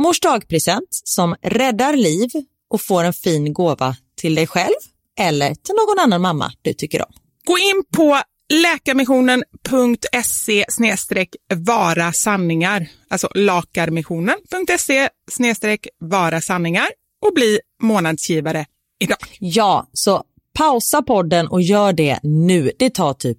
mors dagpresent som räddar liv och får en fin gåva till dig själv eller till någon annan mamma du tycker om. Gå in på läkarmissionen.se vara sanningar, alltså lakarmissionen.se vara sanningar och bli månadsgivare idag. Ja, så pausa podden och gör det nu. Det tar typ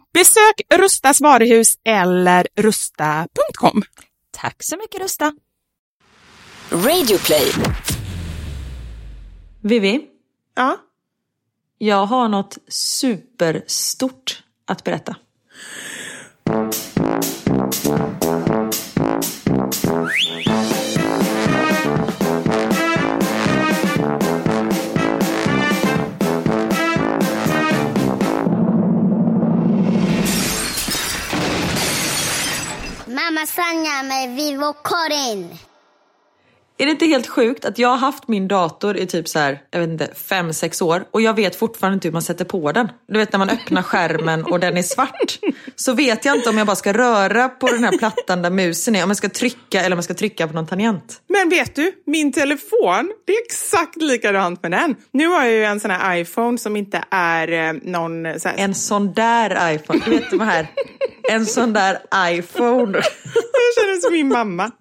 Besök Rustas varuhus eller rusta.com. Tack så mycket Rusta. Radioplay. Vivi, Ja. jag har något superstort att berätta. Mamma Sanja med Vivo Karin. Är det inte helt sjukt att jag har haft min dator i typ så här, jag vet inte, fem, sex år och jag vet fortfarande inte hur man sätter på den. Du vet när man öppnar skärmen och den är svart. Så vet jag inte om jag bara ska röra på den här plattan där musen är, om jag ska trycka eller om jag ska trycka på någon tangent. Men vet du, min telefon, det är exakt likadant med den. Nu har jag ju en sån här iPhone som inte är eh, någon... Så här, En sån där iPhone, du vet de här, en sån där iPhone. Jag känner som min mamma.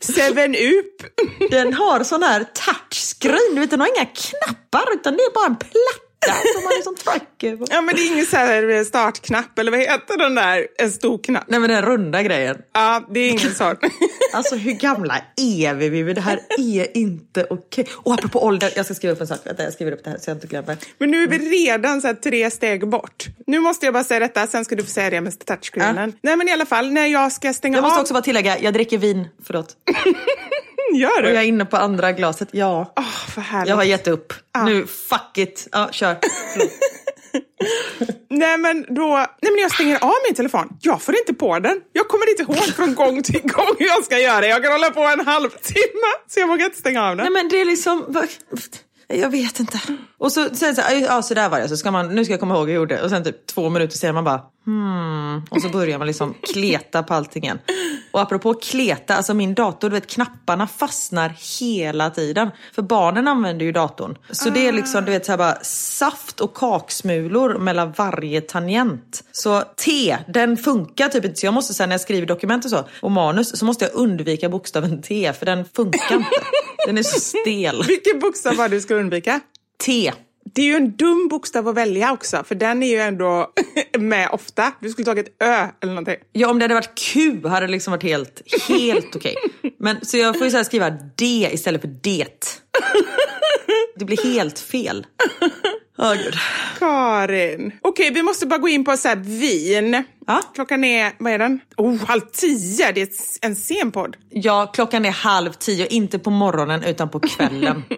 Seven up. Den har sån här touchscreen, du vet den har inga knappar utan det är bara en platta som man liksom trycker på. Ja, men det är ingen så här startknapp, eller vad heter den där? En stor knapp. Nej men den runda grejen. Ja, det är ingen sån. Alltså hur gamla är vi Vivi? Det här är inte okej. Och apropå ålder, jag ska skriva upp en sak. Vänta, jag skriver upp det här så jag inte glömmer. Men nu är vi redan så tre steg bort. Nu måste jag bara säga detta, sen ska du få säga det med touchscreenen. Nej men i alla fall, när jag ska stänga Jag måste av... också bara tillägga, jag dricker vin. Förlåt. Gör Och du? jag är inne på andra glaset. Ja, Åh, vad härligt. jag har gett upp. Nu, fuck it. Ja, kör. Nej men då, nej men jag stänger av min telefon. Jag får inte på den. Jag kommer inte ihåg från gång till gång hur jag ska göra. Jag kan hålla på en halvtimme så jag vågar inte stänga av den. Nej men det är liksom... Jag vet inte. Och så säger så, här, ja så där var det. Så ska man, nu ska jag komma ihåg hur jag gjorde. Och sen typ två minuter senare man bara hmm. Och så börjar man liksom kleta på allting igen. Och apropå kleta, alltså min dator, du vet knapparna fastnar hela tiden. För barnen använder ju datorn. Så det är liksom du vet så här bara saft och kaksmulor mellan varje tangent. Så T, den funkar typ inte. Så jag måste säga när jag skriver dokument och så och manus så måste jag undvika bokstaven T för den funkar inte. Den är så stel. Vilken bokstav var det du skulle undvika? T. Det är ju en dum bokstav att välja också, för den är ju ändå med ofta. Du skulle tagit Ö eller någonting. Ja, om det hade varit Q hade det liksom varit helt, helt okej. Men så jag får ju så skriva D istället för det. Det blir helt fel. Gud. Karin. Okej, vi måste bara gå in på så vin. Ja. Klockan är, vad är den? Oh, halv tio. Det är en sen podd. Ja, klockan är halv tio, inte på morgonen utan på kvällen.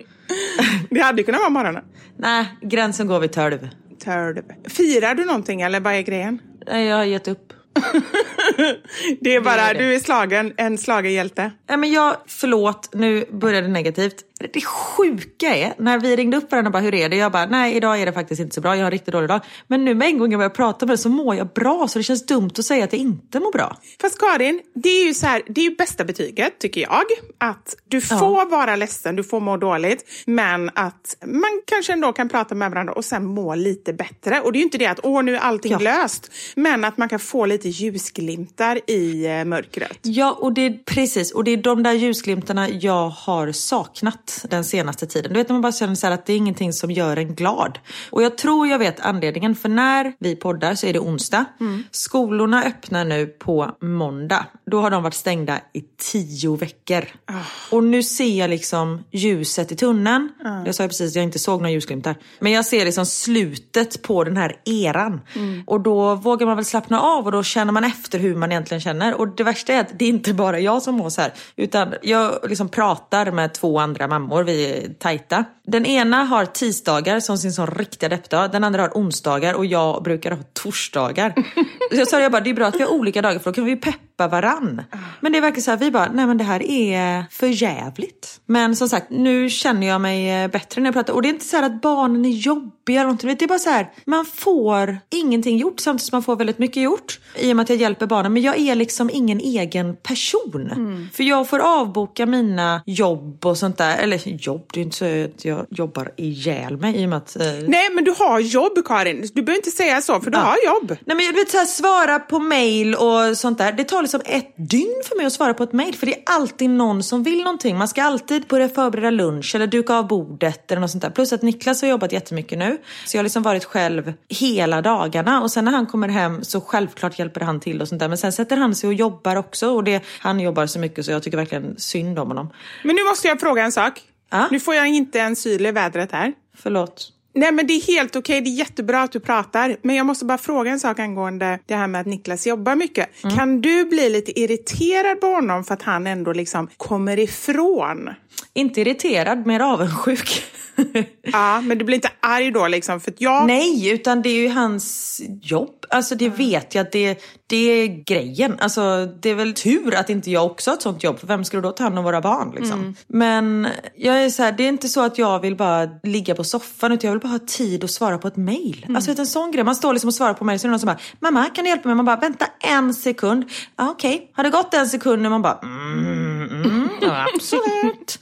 Det hade kunnat vara morgonen. Nej, gränsen går vid tolv. third. Firar du någonting eller vad är grejen? Nej, jag har gett upp. Det är bara, Det är det. du är slagen, en slagen hjälte. Nej, men jag, förlåt, nu började det negativt. Det sjuka är, när vi ringde upp varandra och bara, hur är det? Jag bara, nej idag är det faktiskt inte så bra, jag har en riktigt dålig dag. Men nu med en gång jag börjar prata med dig så mår jag bra, så det känns dumt att säga att jag inte mår bra. Fast Karin, det är ju så här, det är ju bästa betyget tycker jag. Att du får vara ledsen, du får må dåligt, men att man kanske ändå kan prata med varandra och sen må lite bättre. Och det är ju inte det att åh nu är allting Ja. löst, men att man kan få lite ljusglimtar i eh, mörkret. Ja, och det är precis. Och det är de där ljusglimtarna jag har saknat den senaste tiden. Du vet när man bara känner så att det är ingenting som gör en glad. Och jag tror jag vet anledningen. För när vi poddar så är det onsdag. Skolorna öppnar nu på måndag. Då har de varit stängda i tio veckor. Och nu ser jag liksom ljuset i tunneln. Jag sa ju precis att jag inte såg några ljusglimtar. Men jag ser liksom slutet på den här eran. Och då vågar man väl slappna av och då känner man efter hur man egentligen känner. Och det värsta är att det är inte bara jag som mår så här. Utan jag liksom pratar med två andra mammor, vi är tajta. Den ena har tisdagar som sin sån riktiga deppdag. Den andra har onsdagar och jag brukar ha torsdagar. så jag sa jag bara, det är bra att vi har olika dagar för då kan vi peppa varann. Men det verkar så här, vi bara, nej men det här är för jävligt. Men som sagt, nu känner jag mig eh, bättre när jag pratar. Och det är inte så här att barnen är jobbiga eller någonting. Det är bara så här, man får ingenting gjort samtidigt som man får väldigt mycket gjort. I och med att jag hjälper barnen. Men jag är liksom ingen egen person. För jag får avboka mina jobb och sånt där. Eller jobb, det är inte så att jag jobbar ihjäl mig i och med att... Eh, Nej, men du har jobb Karin. Du behöver inte säga så, för du Ja. har jobb. Nej men du vet så här, svara på mail och sånt där. Det tar liksom ett dygn för mig att svara på ett mail. För det är alltid någon som vill någonting. Man ska alltid börja förbereda lunch eller duka av bordet eller något sånt där. Plus att Niklas har jobbat jättemycket nu. Så jag har liksom varit själv hela dagarna. Och sen när han kommer hem så självklart hjälper han till och sånt där. Men sen sätter han sig och jobbar också. Och det, han jobbar så mycket så jag tycker verkligen synd om honom. Men nu måste jag fråga en sak. Ja? Nu får jag inte en syl i vädret här. Förlåt. Nej men det är helt okej, det är jättebra att du pratar. Men jag måste bara fråga en sak angående det här med att Niklas jobbar mycket. Mm. Kan du bli lite irriterad på honom för att han ändå liksom kommer ifrån? Inte irriterad, mer avundsjuk. Ja, men du blir inte arg då liksom? För att jag... Nej, utan det är ju hans jobb. Alltså det vet jag det, det är grejen. Alltså det är väl tur att inte jag också har ett sånt jobb. För vem skulle då ta hand om våra barn liksom? Men jag är så här, det är inte så att jag vill bara ligga på soffan. Utan jag vill bara ha tid att svara på ett mail. Alltså vet, en sån grej. Man står liksom och svarar på mail. Så är det någon som bara, mamma kan du hjälpa mig? Man bara, vänta en sekund. Ah, Okej, har det gått en sekund? Och man bara, mm, mm, ja, absolut.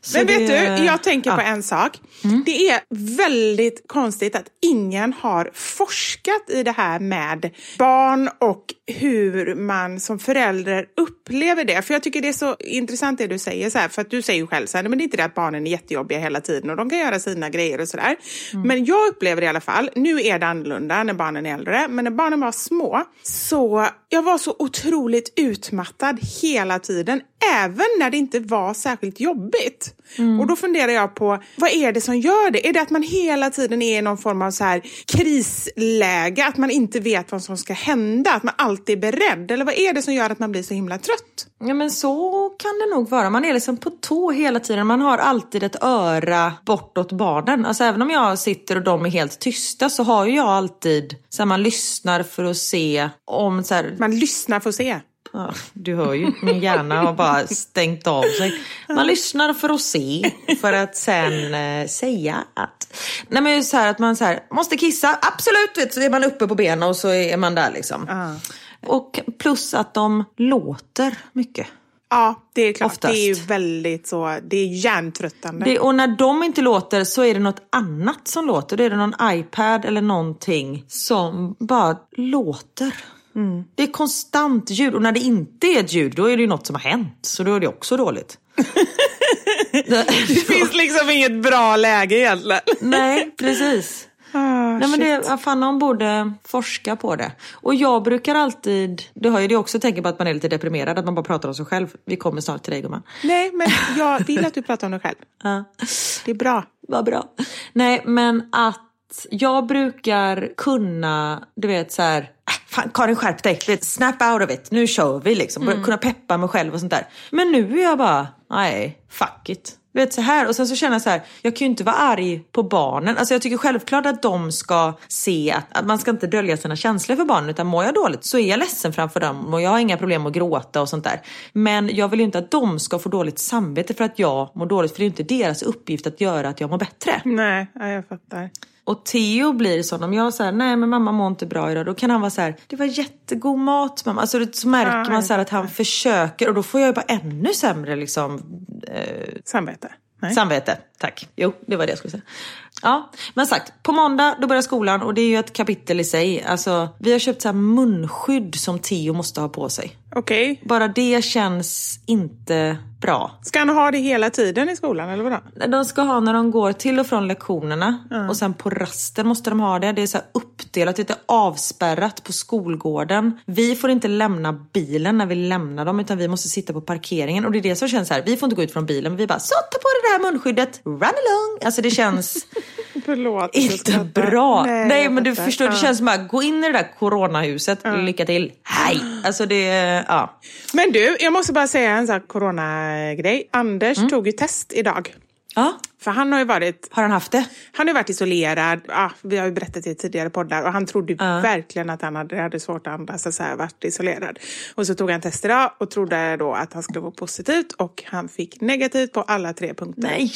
Så Men vet det- du, jag tänker på ja. en sak. Det är väldigt konstigt att ingen har forskat i det här med barn och hur man som förälder upplever det. För jag tycker det är så intressant det du säger, så här, för att du säger ju själv så här, men det är inte det att barnen är jättejobbiga hela tiden och de kan göra sina grejer och sådär. Men jag upplever i alla fall, nu är det annorlunda när barnen är äldre, men när barnen var små så jag var så otroligt utmattad hela tiden, även när det inte var särskilt jobbigt. Och då funderar jag på, vad är det som gör det? Är det att man hela tiden är i någon form av så här krisläge, att man inte vet vad som ska hända, att man alltid är beredd? Eller vad är det som gör att man blir så himla trött? Ja men så kan det nog vara. Man är liksom på tå hela tiden. Man har alltid ett öra bortåt barnen. Alltså även om jag sitter och de är helt tysta så har ju jag alltid, så här, man lyssnar för att se om så här, Man lyssnar för att se. Ja, du hör ju, min hjärna har bara stängt av sig. Man lyssnar för att se, för att sen eh, säga att... Nej men så här att man så här, måste kissa, absolut, vet, så är man uppe på benen och så är man där liksom. Och plus att de låter mycket. Ja, det är klart. Oftast. Det är ju väldigt så, det är hjärntröttande. Det, och när de inte låter så är det något annat som låter. Då är det någon iPad eller någonting som bara låter. Det är konstant ljud och när det inte är ett ljud då är det ju något som har hänt. Så då är det också dåligt. Det finns liksom inget bra läge egentligen. Nej, precis. Nej, men det, fan, någon borde forska på det. Och jag brukar alltid, du har ju det också tänker på att man är lite deprimerad, att man bara pratar om sig själv. Vi kommer snart till dig gumman. Nej, men jag vill att du pratar om dig själv. Ja. Det är bra. Vad bra. Nej, men att jag brukar kunna, du vet så här, "Äh, Fan, Karin skärp dig, snap out of it, nu kör vi liksom. Börja Kunna peppa mig själv och sånt där. Men nu är jag bara, nej, fuck it. Du vet så här. Och sen så känner jag så här, jag kan ju inte vara arg på barnen. Alltså jag tycker självklart att de ska se att, att man ska inte dölja sina känslor för barnen. Utan mår jag dåligt så är jag ledsen framför dem och jag har inga problem att gråta och sånt där. Men jag vill ju inte att de ska få dåligt samvete för att jag mår dåligt. För det är inte deras uppgift att göra att jag mår bättre. Nej, ja, jag fattar. Och Theo blir sån, om jag säger nej men mamma mår inte bra idag, då kan han vara så här, det var jättegod mat mamma. Alltså så märker man så att han försöker och då får jag ju bara ännu sämre liksom eh, Samvete. Nej. Samvete, tack. Jo, det var det jag skulle säga. Ja, men sagt, på måndag då börjar skolan och det är ju ett kapitel i sig. Alltså, vi har köpt så här munskydd som Theo måste ha på sig. Okej. Bara det känns inte bra. Ska han ha det hela tiden i skolan eller vadå? De ska ha när de går till och från lektionerna och sen på rasten måste de ha det. Det är så uppdelat, det är avspärrat på skolgården. Vi får inte lämna bilen när vi lämnar dem utan vi måste sitta på parkeringen. Och det är det som känns så här, vi får inte gå ut från bilen men vi bara så ta på dig det här munskyddet, run along. Alltså det känns Förlåt. inte bra. Nej, jag men du förstår, det känns som att gå in i det där coronahuset, lycka till, hej. Alltså det, ja. Men du, jag måste bara säga en sån här coronagrej. Anders Mm. tog ju test idag. ja. För han har ju varit Har han haft det? Han har varit isolerad, ah, vi har ju berättat det i tidigare poddar, och han trodde verkligen att han hade, hade svårt att andas och så här, varit isolerad. Och så tog han test idag och trodde då att han skulle vara positivt och han fick negativt på alla tre punkter. Nej.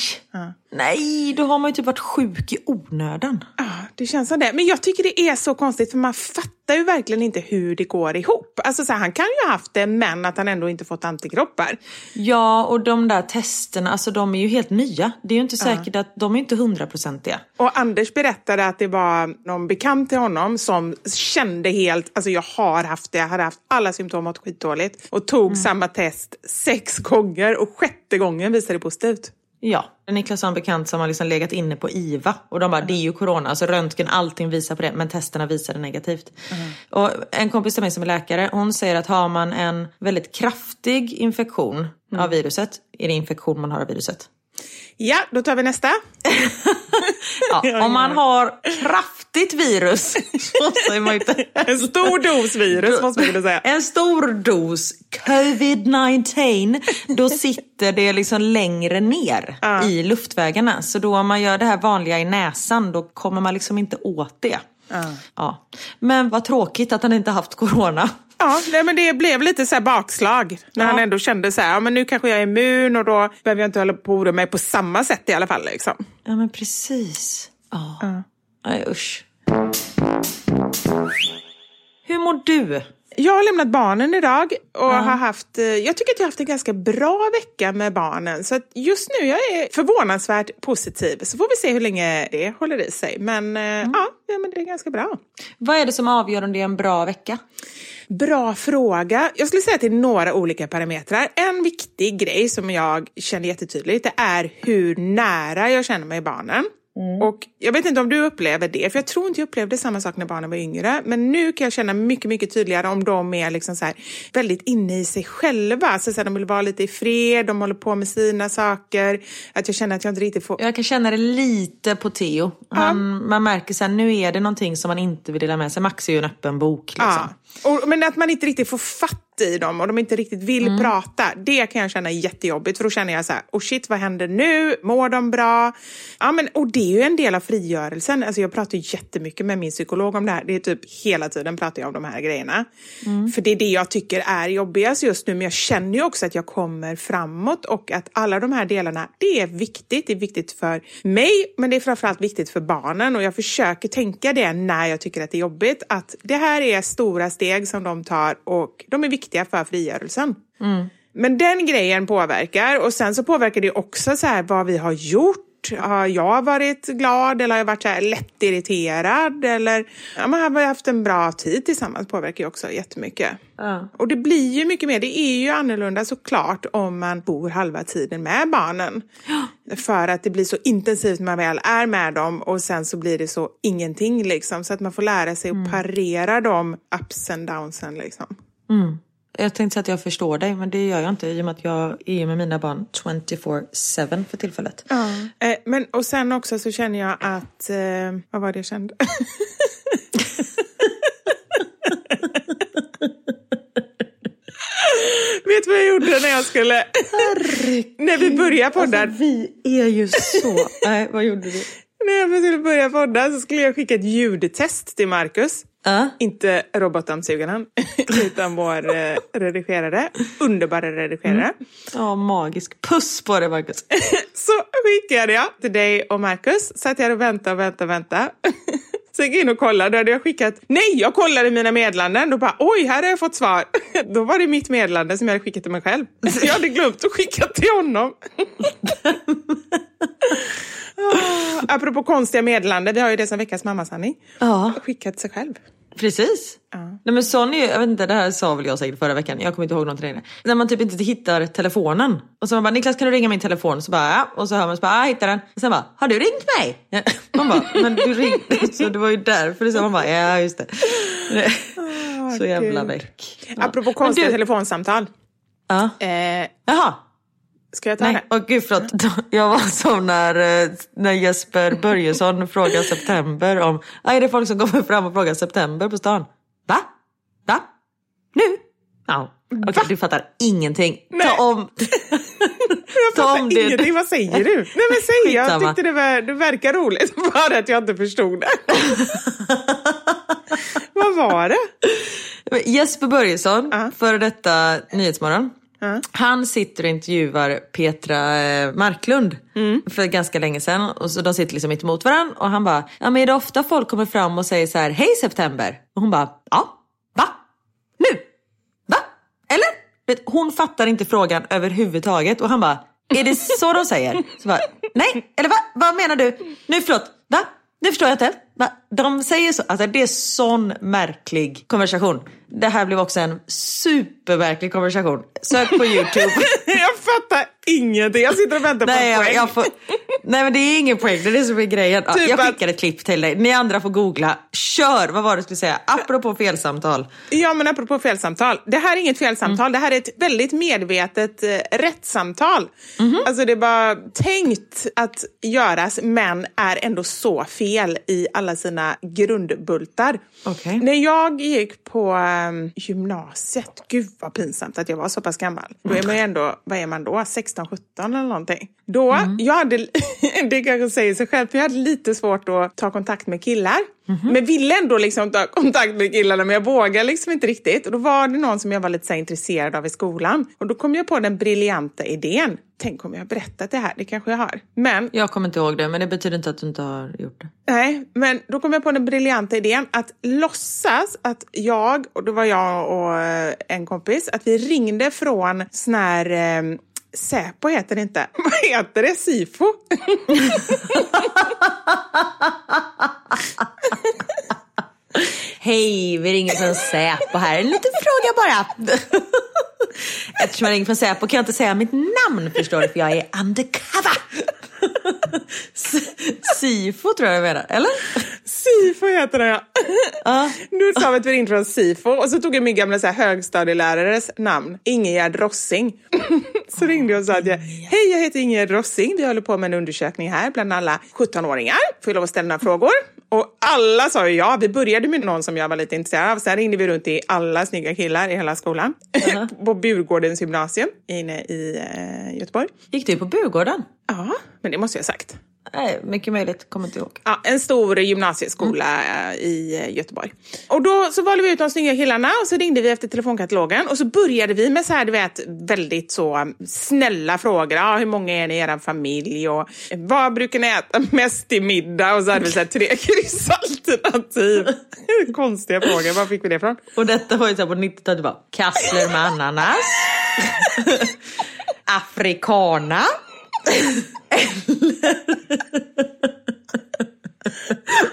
Nej, då har man ju typ varit sjuk i onödan. Ja, det känns som det. Men jag tycker det är så konstigt för man fattar ju verkligen inte hur det går ihop. Alltså så här, han kan ju ha haft det men att han ändå inte fått antikroppar. Ja, och de där testerna, alltså de är ju helt nya. Det är ju inte säkert att de är inte hundraprocentiga. Och Anders berättade att det var någon bekant till honom som kände helt, alltså jag har haft det, jag hade haft alla symptom och skitdåligt. Och tog samma test sex gånger och sjätte gången visade det positivt. Ja, Niklas har en bekant som har liksom legat inne på IVA och de bara, det är ju corona, alltså röntgen, allting visar på det, men testerna visade negativt. Och en kompis till mig som är läkare, hon säger att har man en väldigt kraftig infektion av viruset, är det infektion man har av viruset? Ja, då tar vi nästa. Ja, om man har kraftigt virus, så säger man inte. En stor dos virus måste man kunna säga. En stor dos covid-19, då sitter det liksom längre ner i luftvägarna. Så då om man gör det här vanliga i näsan, då kommer man liksom inte åt det. Ja. Men vad tråkigt att han inte haft corona. Ja, nej, men det blev lite så bakslag när han ändå kände så här, ja, men nu kanske jag är immun och då behöver jag inte hålla på oroa mig på samma sätt i alla fall. Liksom. Ja men precis. Ja. Nej usch. Hur mår du? Jag har lämnat barnen idag och har haft, eh, jag tycker att jag har haft en ganska bra vecka med barnen. Så just nu jag är förvånansvärt positiv. Så får vi se hur länge det håller i sig. Men, eh, ja, ja, men det är ganska bra. Vad är det som avgör om det är en bra vecka? Bra fråga. Jag skulle säga att det är några olika parametrar. En viktig grej som jag känner jättetydligt det är hur nära jag känner mig barnen. Och Jag vet inte om du upplever det, för jag tror inte jag upplevde samma sak när barnen var yngre. Men nu kan jag känna mycket, mycket tydligare om de är liksom så här, väldigt inne i sig själva. Alltså så här, de vill vara lite i fred, de håller på med sina saker. Att jag känner att jag inte riktigt får... Jag kan känna det lite på Theo. Han, Man märker sen nu är det någonting som man inte vill dela med sig. Max är ju en öppen bok. Liksom. Ja. Och, men att man inte riktigt får fatt i dem och de inte riktigt vill Mm. prata, det kan jag känna är jättejobbigt. För då känner jag så här, oh shit, vad händer nu? Mår de bra? Ja, men, och det är ju en del av frigörelsen. Alltså, jag pratar jättemycket med min psykolog om det här. Det är typ hela tiden pratar jag om de här grejerna. Mm. För det är det jag tycker är jobbigast just nu. Men jag känner ju också att jag kommer framåt och att alla de här delarna, det är viktigt. Det är viktigt för mig, men det är framförallt viktigt för barnen. Och jag försöker tänka det när jag tycker att det är jobbigt. Att det här är stora steg som de tar och de är viktiga för frigörelsen. Men den grejen påverkar och sen så påverkar det också så här vad vi har gjort. Har jag varit glad eller har jag varit så här lättirriterad? Eller ja, man har vi haft en bra tid tillsammans påverkar ju också jättemycket. Och det blir ju mycket mer, det är ju annorlunda såklart om man bor halva tiden med barnen. För att det blir så intensivt när man väl är med dem och sen så blir det så ingenting liksom. Så att man får lära sig att parera de ups and downsen liksom. Jag tänkte säga att jag förstår dig, men det gör jag inte i och med att jag är med mina barn 24-7 för tillfället. Eh, men och sen också så känner jag att, eh, vad var det jag kände? Vet du vad jag gjorde när jag skulle... när vi började podda? Alltså, vi är ju så... Nej, vad gjorde du? När jag skulle börja podda så skulle jag skicka ett ljudtest till Marcus. Ja. Inte robotdammsugaren, utan vår eh, redigerare. Underbara redigerare. Ja, magisk. Puss på dig, Marcus. Så skickade jag till dig och Marcus. Satt jag och väntade och väntade och väntade. Så gick jag in och kollade. Då hade jag skickat... Nej, jag kollade mina meddelanden. Då bara, oj, här har jag fått svar. Då var det mitt meddelande som jag hade skickat till mig själv. Jag hade glömt att skicka till honom. Apropå konstiga meddelanden, vi har ju det som veckans mammasanning. Ja. Skickat sig själv. Precis. Nej men sån är jag vet inte, det här sa väl jag säkert förra veckan, jag kommer inte ihåg någonting längre. När man typ inte hittar telefonen. Och så man bara, Niklas kan du ringa min telefon? Så bara, ja. Och så hör man så bara, ja, hittar den. Och sen bara, har du ringt mig? Ja. Man bara, men du ringde. Så det var ju därför det sa man bara, ja just det. så jävla väck. Ja. Apropå konstiga du- telefonsamtal. Ja. Eh, Jaha. Ska jag ta Nej, det? åh gud förlåt. Jag var som när, eh, när Jesper Börjesson frågar September om, ah, är det folk som kommer fram och frågar September på stan? Va? Va? Nu? Ja, okej du fattar ingenting. Ta om. Jag Ta fattar om det. ingenting. Vad säger du? Nej men säg, jag tyckte det, var, det verkar roligt. Bara att jag inte förstod det. Vad var det? Jesper Börjesson, Ja. före detta Nyhetsmorgon. Ja. Han sitter och intervjuar Petra eh, Marklund Mm. för ganska länge sedan. Och så de sitter liksom mitt emot varandra och han bara, ja men är det ofta folk kommer fram och säger så här, hej September? Och hon bara, ja, va? Nu? Va? Eller? Vet, hon fattar inte frågan överhuvudtaget och han bara, är det så de säger? Så bara, Nej, eller va? Vad menar du? Nu förlåt, va? Nu förstår jag inte. De säger så, alltså det är sån märklig konversation. Det här blev också en supermärklig konversation. Sök på YouTube. jag fattar ingenting. Jag sitter och väntar på Nej, en jag, poäng. jag får, nej men det är ingen poäng, det är det som är grejen. Ja, Typ jag att- skickar ett klipp till dig, ni andra får googla. Kör, vad var det du skulle säga? Apropå felsamtal. Ja, men apropå felsamtal. Det här är inget felsamtal. Mm. Det här är ett väldigt medvetet eh, rättssamtal. Mhm. Alltså det bara tänkt att göras, men är ändå så fel i alla sina grundbultar. Okej. När jag gick på eh, gymnasiet, gud vad pinsamt att jag var så pass gammal. Då är man ju ändå, vad är man då, 16, 17 eller någonting. Då, Mm. jag hade, det kanske säger sig själv, för jag hade lite svårt att ta kontakt med killar. Mhm. Men ville ändå liksom ta kontakt med killarna, men jag vågade liksom inte riktigt. Och då var det någon som jag var lite så intresserad av i skolan. Och då kom jag på den briljanta idén. Tänk om jag har berättat det här, det kanske jag har. Men Jag kommer inte ihåg det, men det betyder inte att du inte har gjort det. Nej, men då kom jag på den briljanta idén att låtsas att jag, och då var jag och eh, en kompis, att vi ringde från sån här eh, Säpo heter det inte. Vad heter det? Sifo? Hej, vi ringer från Säpo här. En liten fråga bara. Eftersom jag ringer från Säpo kan jag inte säga mitt namn förstår du, för jag är undercover. Sifo tror jag jag menar, eller? Sifo heter det, ja. Nu sa vi att vi ringde från Sifo och så tog jag min gamla så här, högstadielärares namn, Ingegärd Rossing. Så ringde jag och sa att jag, hej jag heter Ingegärd Rossing, vi håller på med en undersökning här bland alla 17-åringar. Får jag lov att ställa några frågor? Och alla sa ju ja, vi började med någon som jag var lite intresserad av, sen ringde vi runt till alla snygga killar i hela skolan. på Burgårdens gymnasium inne i eh, Göteborg. Gick du på Burgården? Ja, men det måste jag ha sagt. Nej, mycket möjligt, kommer inte ihåg. Ja, en stor gymnasieskola eh, i eh, Göteborg. Och då så valde vi ut de snygga killarna och så ringde vi efter telefonkatalogen och så började vi med så här, du vet, väldigt så um, snälla frågor. Ja, hur många är ni i er familj och eh, vad brukar ni äta mest till middag? Och så hade vi så här tre kryssalternativ. Konstiga frågor, var fick vi det ifrån? Och detta var ju så här på 90-talet, du bara kassler med ananas. Afrikana.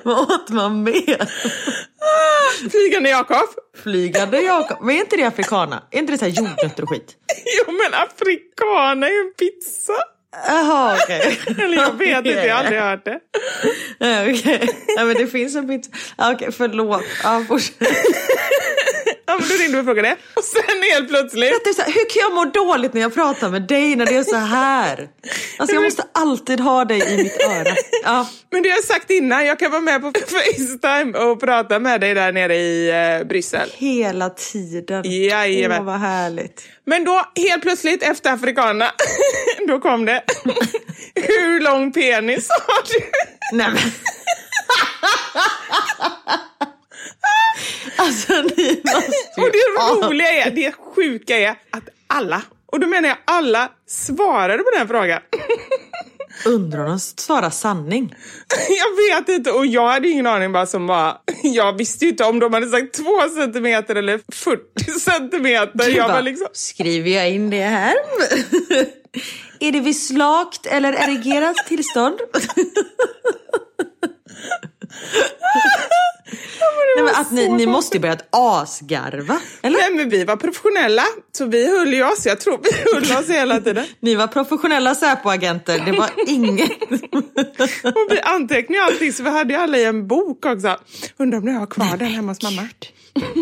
Vad åt man mer? Flygande Jakob. Flygande Jakob. Men är inte det afrikana? Är inte det så här jordnötter och skit? Jo, men afrikana är en pizza. Jaha okej. Eller jag vet inte, jag har aldrig hört det. Okej, ja, men det finns en. Ja, Okej, förlåt. Ja, fortsätt. Ja, men då ringde och frågade. Och sen helt plötsligt. Så här, hur kan jag må dåligt när jag pratar med dig när det är så här? Alltså jag måste alltid ha dig i mitt öra. Ja. Men det har jag sagt innan, jag kan vara med på Facetime och prata med dig där nere i eh, Bryssel. Hela tiden. Jajamän. Åh, vad härligt. Men då helt plötsligt efter afrikanerna, då kom det. Hur lång penis har du? Nej, men... alltså ni måste ju... Och det roliga är, det sjuka är att alla, och då menar jag alla, svarade på den frågan. Undrar om de svarar sanning. Jag vet inte och jag hade ingen aning bara som bara, jag visste ju inte om de hade sagt två centimeter eller 40 centimeter. Du Jag bara, liksom, Skriver jag in det här? är det vid slakt eller erigerat tillstånd? Nej, men att ni, ni måste ju börjat asgarva, eller? nej men vi var professionella så vi höll ju oss, jag tror vi höll oss hela tiden. Ni var professionella Säpo-agenter, det var inget... Och vi antecknade allting så vi hade ju alla i en bok också. Undrar om jag har kvar den hemma hos mamma.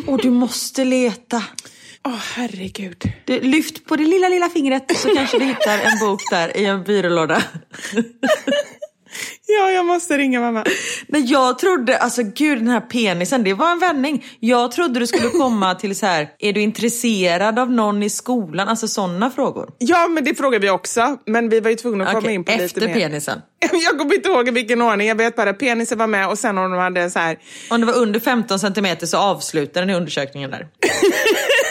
Och du måste leta. Åh herregud. Du, lyft på det lilla, lilla fingret så kanske du hittar en bok där i en byrålåda. Ja, jag måste ringa mamma. Men jag trodde, alltså gud den här penisen, det var en vändning. Jag trodde du skulle komma till så här, är du intresserad av någon i skolan? Alltså sådana frågor. Ja, men det frågade vi också. Men vi var ju tvungna att komma Okej, in på efter lite mer. penisen. Jag kommer inte ihåg i vilken ordning. Jag vet bara att penisen var med och sen om de hade så här. Om det var under 15 centimeter så avslutade ni undersökningen där.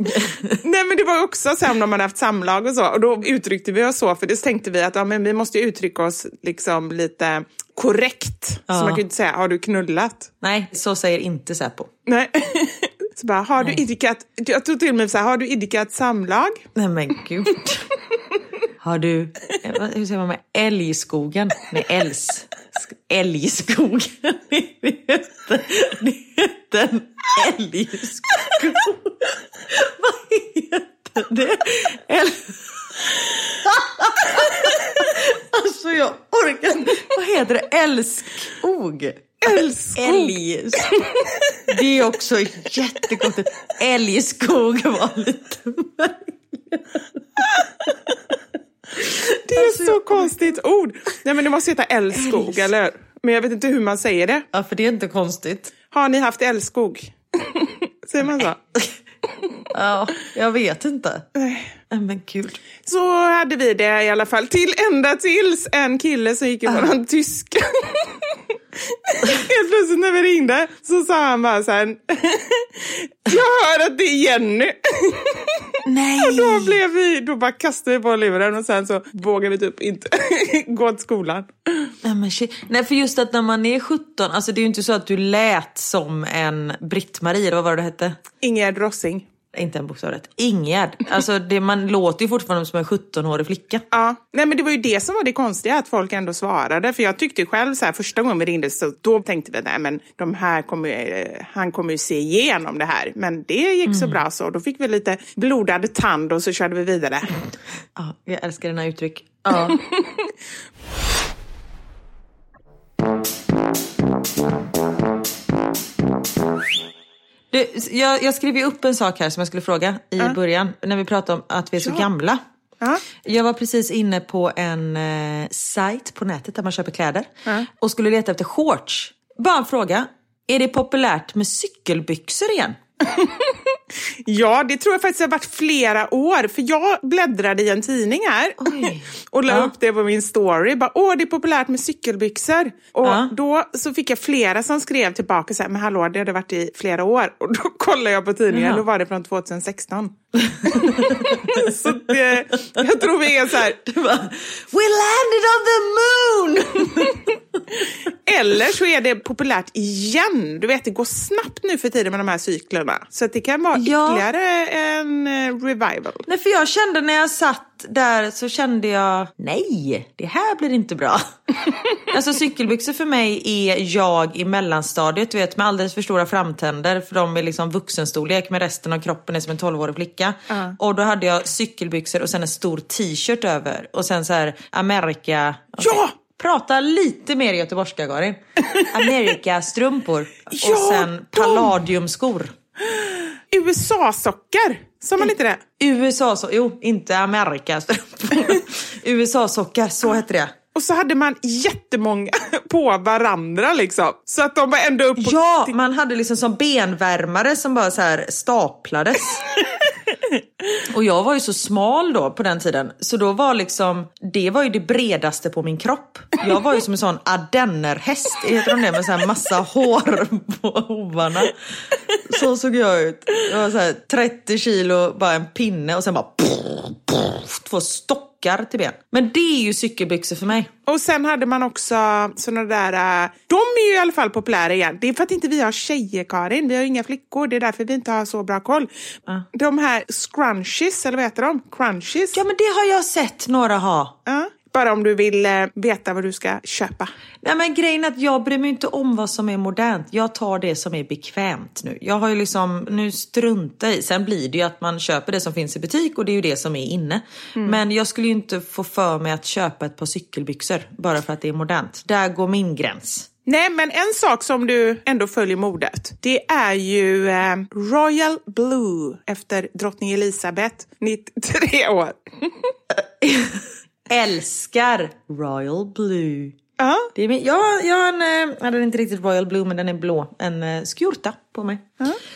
Nej men det var också så här om de hade haft samlag och så. Och då uttryckte vi oss så för det tänkte vi att ja, men vi måste uttrycka oss liksom lite korrekt. Så Ja. man kan ju inte säga har du knullat? Nej, så säger inte Säpo. Nej. Så bara, har du idkat, jag tog till mig så här, har du idkat samlag? Nej men gud. Har du, eh, hur säger man med älgskogen? Nej, älgs. Älgskogen. Det heter, det heter en älgskog. Vad heter det? Äl... Alltså jag orkar inte. Vad heter det? Älskog? Älskog. Älgskog. Det är också jättekonstigt. Älgskog var lite Det är så konstigt ord. Nej men det måste heta älskog eller? Men jag vet inte hur man säger det. Ja, för det är inte konstigt. Har ni haft älskog? Säger man så? Ja, jag vet inte. Nej men gud. Så hade vi det i alla fall. Till ända tills en kille som gick i våran tyska. Helt plötsligt när vi ringde så sa han bara så här. Jag hör att det är Jenny. Nej! Och då blev vi, då bara kastade vi på luren och sen så vågade vi typ inte gå till skolan. Nej, men shit. Nej, för just att när man är 17, alltså det är ju inte så att du lät som en Britt-Marie, eller vad var det du hette? Ingegerd Rossing. Inte en bokstav rätt. Ingegärd. Alltså det, man låter ju fortfarande som en 17-årig flicka. Ja, nej men det var ju det som var det konstiga, att folk ändå svarade. För jag tyckte ju själv så här, första gången vi ringde så då tänkte vi, nej men de här kommer, eh, han kommer ju se igenom det här. Men det gick så bra så, då fick vi lite blodad tand och så körde vi vidare. Ja, jag älskar dina uttryck. Ja. Du, jag, jag skrev ju upp en sak här som jag skulle fråga i början, när vi pratade om att vi är så gamla. Ja. Jag var precis inne på en eh, sajt på nätet där man köper kläder och skulle leta efter shorts. Bara en fråga, är det populärt med cykelbyxor igen? Ja, det tror jag faktiskt har varit flera år. För jag bläddrade i en tidning här Oj. och la Ja. upp det på min story. Bara, Åh, det är populärt med cykelbyxor. Och Ja. då så fick jag flera som skrev tillbaka så här, men hallå, det hade varit i flera år. Och då kollade jag på tidningen, Ja. då var det från 2016. så det, jag tror vi är så här, bara, We landed on the moon! eller så är det populärt igen. Du vet, det går snabbt nu för tiden med de här cyklerna. Så det kan vara Ja. ytterligare en eh, revival. Nej, för jag kände när jag satt där så kände jag, nej, det här blir inte bra. alltså cykelbyxor för mig är jag i mellanstadiet, du vet med alldeles för stora framtänder för de är liksom vuxenstorlek men resten av kroppen är som en 12-årig flicka. Och då hade jag cykelbyxor och sen en stor t-shirt över och sen så här Amerika... Ja! Prata lite mer göteborgska Karin. Amerikastrumpor Ja, och sen de- palladiumskor. USA-sockar, sa man inte det? USA, så, jo, inte Amerika. USA-sockar, så hette det. Och så hade man jättemånga på varandra liksom. Så att de var ändå upp. Ja, man hade liksom som benvärmare som bara så här staplades. Och jag var ju så smal då på den tiden. Så då var liksom, det var ju det bredaste på min kropp. Jag var ju som en sån ardennerhäst, heter de det? Med så här massa hår på hovarna. Så såg jag ut. Jag var så här 30 kilo, bara en pinne och sen bara två stopp stockar till ben. Men det är ju cykelbyxor för mig. Och sen hade man också såna där, äh, de är ju i alla fall populära igen. Det är för att inte vi har tjejer Karin, vi har inga flickor, det är därför vi inte har så bra koll. Ja. De här scrunchies, eller vad heter de? Crunchies? Ja men det har jag sett några ha. Ja. Bara om du vill eh, veta vad du ska köpa. Nej men grejen är att jag bryr mig inte om vad som är modernt. Jag tar det som är bekvämt nu. Jag har ju liksom, nu strunta i. Sen blir det ju att man köper det som finns i butik och det är ju det som är inne. Men jag skulle ju inte få för mig att köpa ett par cykelbyxor bara för att det är modernt. Där går min gräns. Nej, men en sak som du ändå följer modet, det är ju eh, Royal Blue efter drottning Elizabeth, 93 år. Älskar Royal Blue. Ja, Det är min, jag, jag har en, eh, ja, den är inte riktigt Royal Blue men den är blå. En eh, skjorta på mig.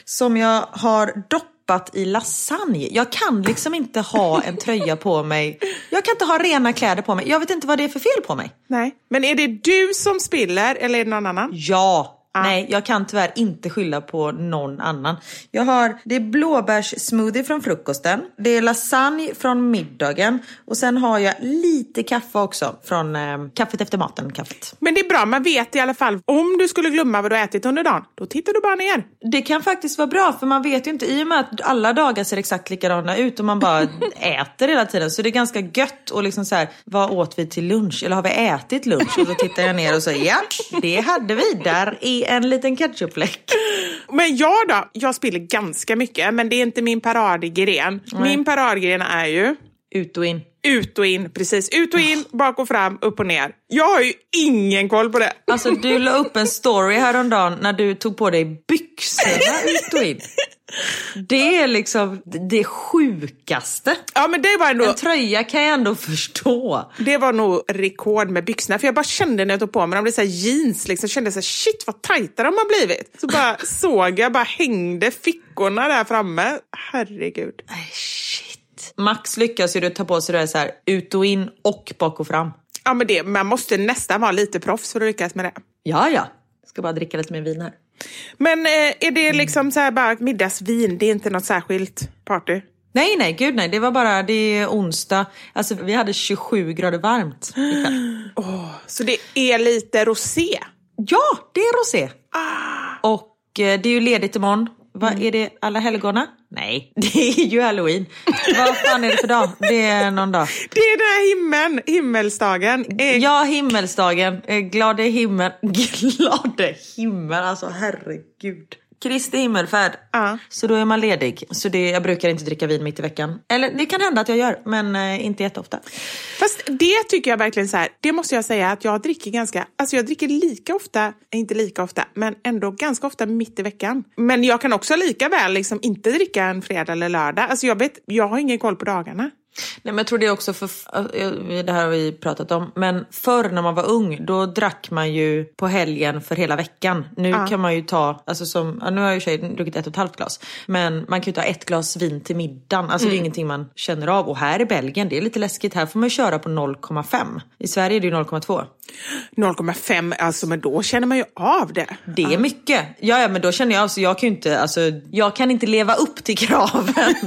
Som jag har doppat i lasagne. Jag kan liksom inte ha en tröja på mig. Jag kan inte ha rena kläder på mig. Jag vet inte vad det är för fel på mig. nej. Men är det du som spiller eller är det någon annan? Ja. Nej, jag kan tyvärr inte skylla på någon annan. Jag har, det är blåbärssmoothie från frukosten. Det är lasagne från middagen. Och sen har jag lite kaffe också från eh, kaffet efter maten. Kaffet. Men det är bra, man vet i alla fall. Om du skulle glömma vad du har ätit under dagen, då tittar du bara ner. Det kan faktiskt vara bra för man vet ju inte i och med att alla dagar ser exakt likadana ut och man bara äter hela tiden så det är ganska gött och liksom så här, vad åt vi till lunch eller har vi ätit lunch? Och då tittar jag ner och säger ja, det hade vi. Där är en liten ketchupfläck. Men jag då? Jag spiller ganska mycket, men det är inte min paradgren. Min paradgren är ju Ut och in. ut och in, precis. Ut och in, bak och fram, upp och ner. Jag har ju ingen koll på det. Alltså du la upp en story häromdagen när du tog på dig byxorna ut och in. Det är liksom det sjukaste. Ja, men det var ändå... En tröja kan jag ändå förstå. Det var nog rekord med byxorna, för jag bara kände när jag tog på mig dem, det så här jeans, liksom, kände så här, shit vad tajta de har blivit. Så bara såg jag, bara hängde fickorna där framme. Herregud. Nej, shit. Max lyckas ju ta på sig det så här ut och in och bak och fram. Ja, men det, man måste nästan vara lite proffs för att lyckas med det. Ja, ja. Ska bara dricka lite mer vin här. Men eh, är det liksom så här bara middagsvin, det är inte något särskilt party? Nej, nej, gud nej. Det var bara, det är onsdag. Alltså vi hade 27 grader varmt ikväll. Så det är lite rosé? Ja, det är rosé. Och eh, det är ju ledigt imorgon. Vad Är det alla helgona? Nej, det är ju halloween. Vad fan är det för dag? Det är någon dag. Det är den här himmeln, himmelsdagen. Eh, Ja, himmelsdagen. Eh, Glade himmel. Glade himmel, alltså herregud. Kristi himmelfärd. Ja. Så då är man ledig. Så det, jag brukar inte dricka vin mitt i veckan. Eller det kan hända att jag gör, men eh, inte jätteofta. Fast det tycker jag verkligen så här, det måste jag säga att jag dricker ganska, alltså jag dricker lika ofta, inte lika ofta, men ändå ganska ofta mitt i veckan. Men jag kan också lika väl liksom inte dricka en fredag eller lördag. Alltså jag vet, jag har ingen koll på dagarna. Nej, men jag tror det är också för, eh, det här har vi pratat om, men förr när man var ung då drack man ju på helgen för hela veckan. Nu kan man ju ta, alltså som, ja, nu har jag ju tjej druckit ett och ett halvt glas, men man kan ju ta ett glas vin till middagen. Alltså det är ingenting man känner av. Och här i Belgien, det är lite läskigt, här får man ju köra på 0,5. I Sverige är det ju 0,2. 0,5, alltså men då känner man ju av det. Det är mycket. Ja, ja, men då känner jag, alltså, jag kan ju inte, alltså, jag kan inte leva upp till kraven.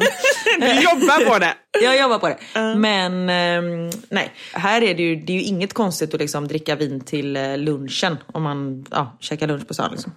Du jobbar på det. Jag jobbar på det. Men ehm, nej, här är det ju, det är ju inget konstigt att liksom dricka vin till eh, lunchen om man ja, käkar lunch på stan. Liksom.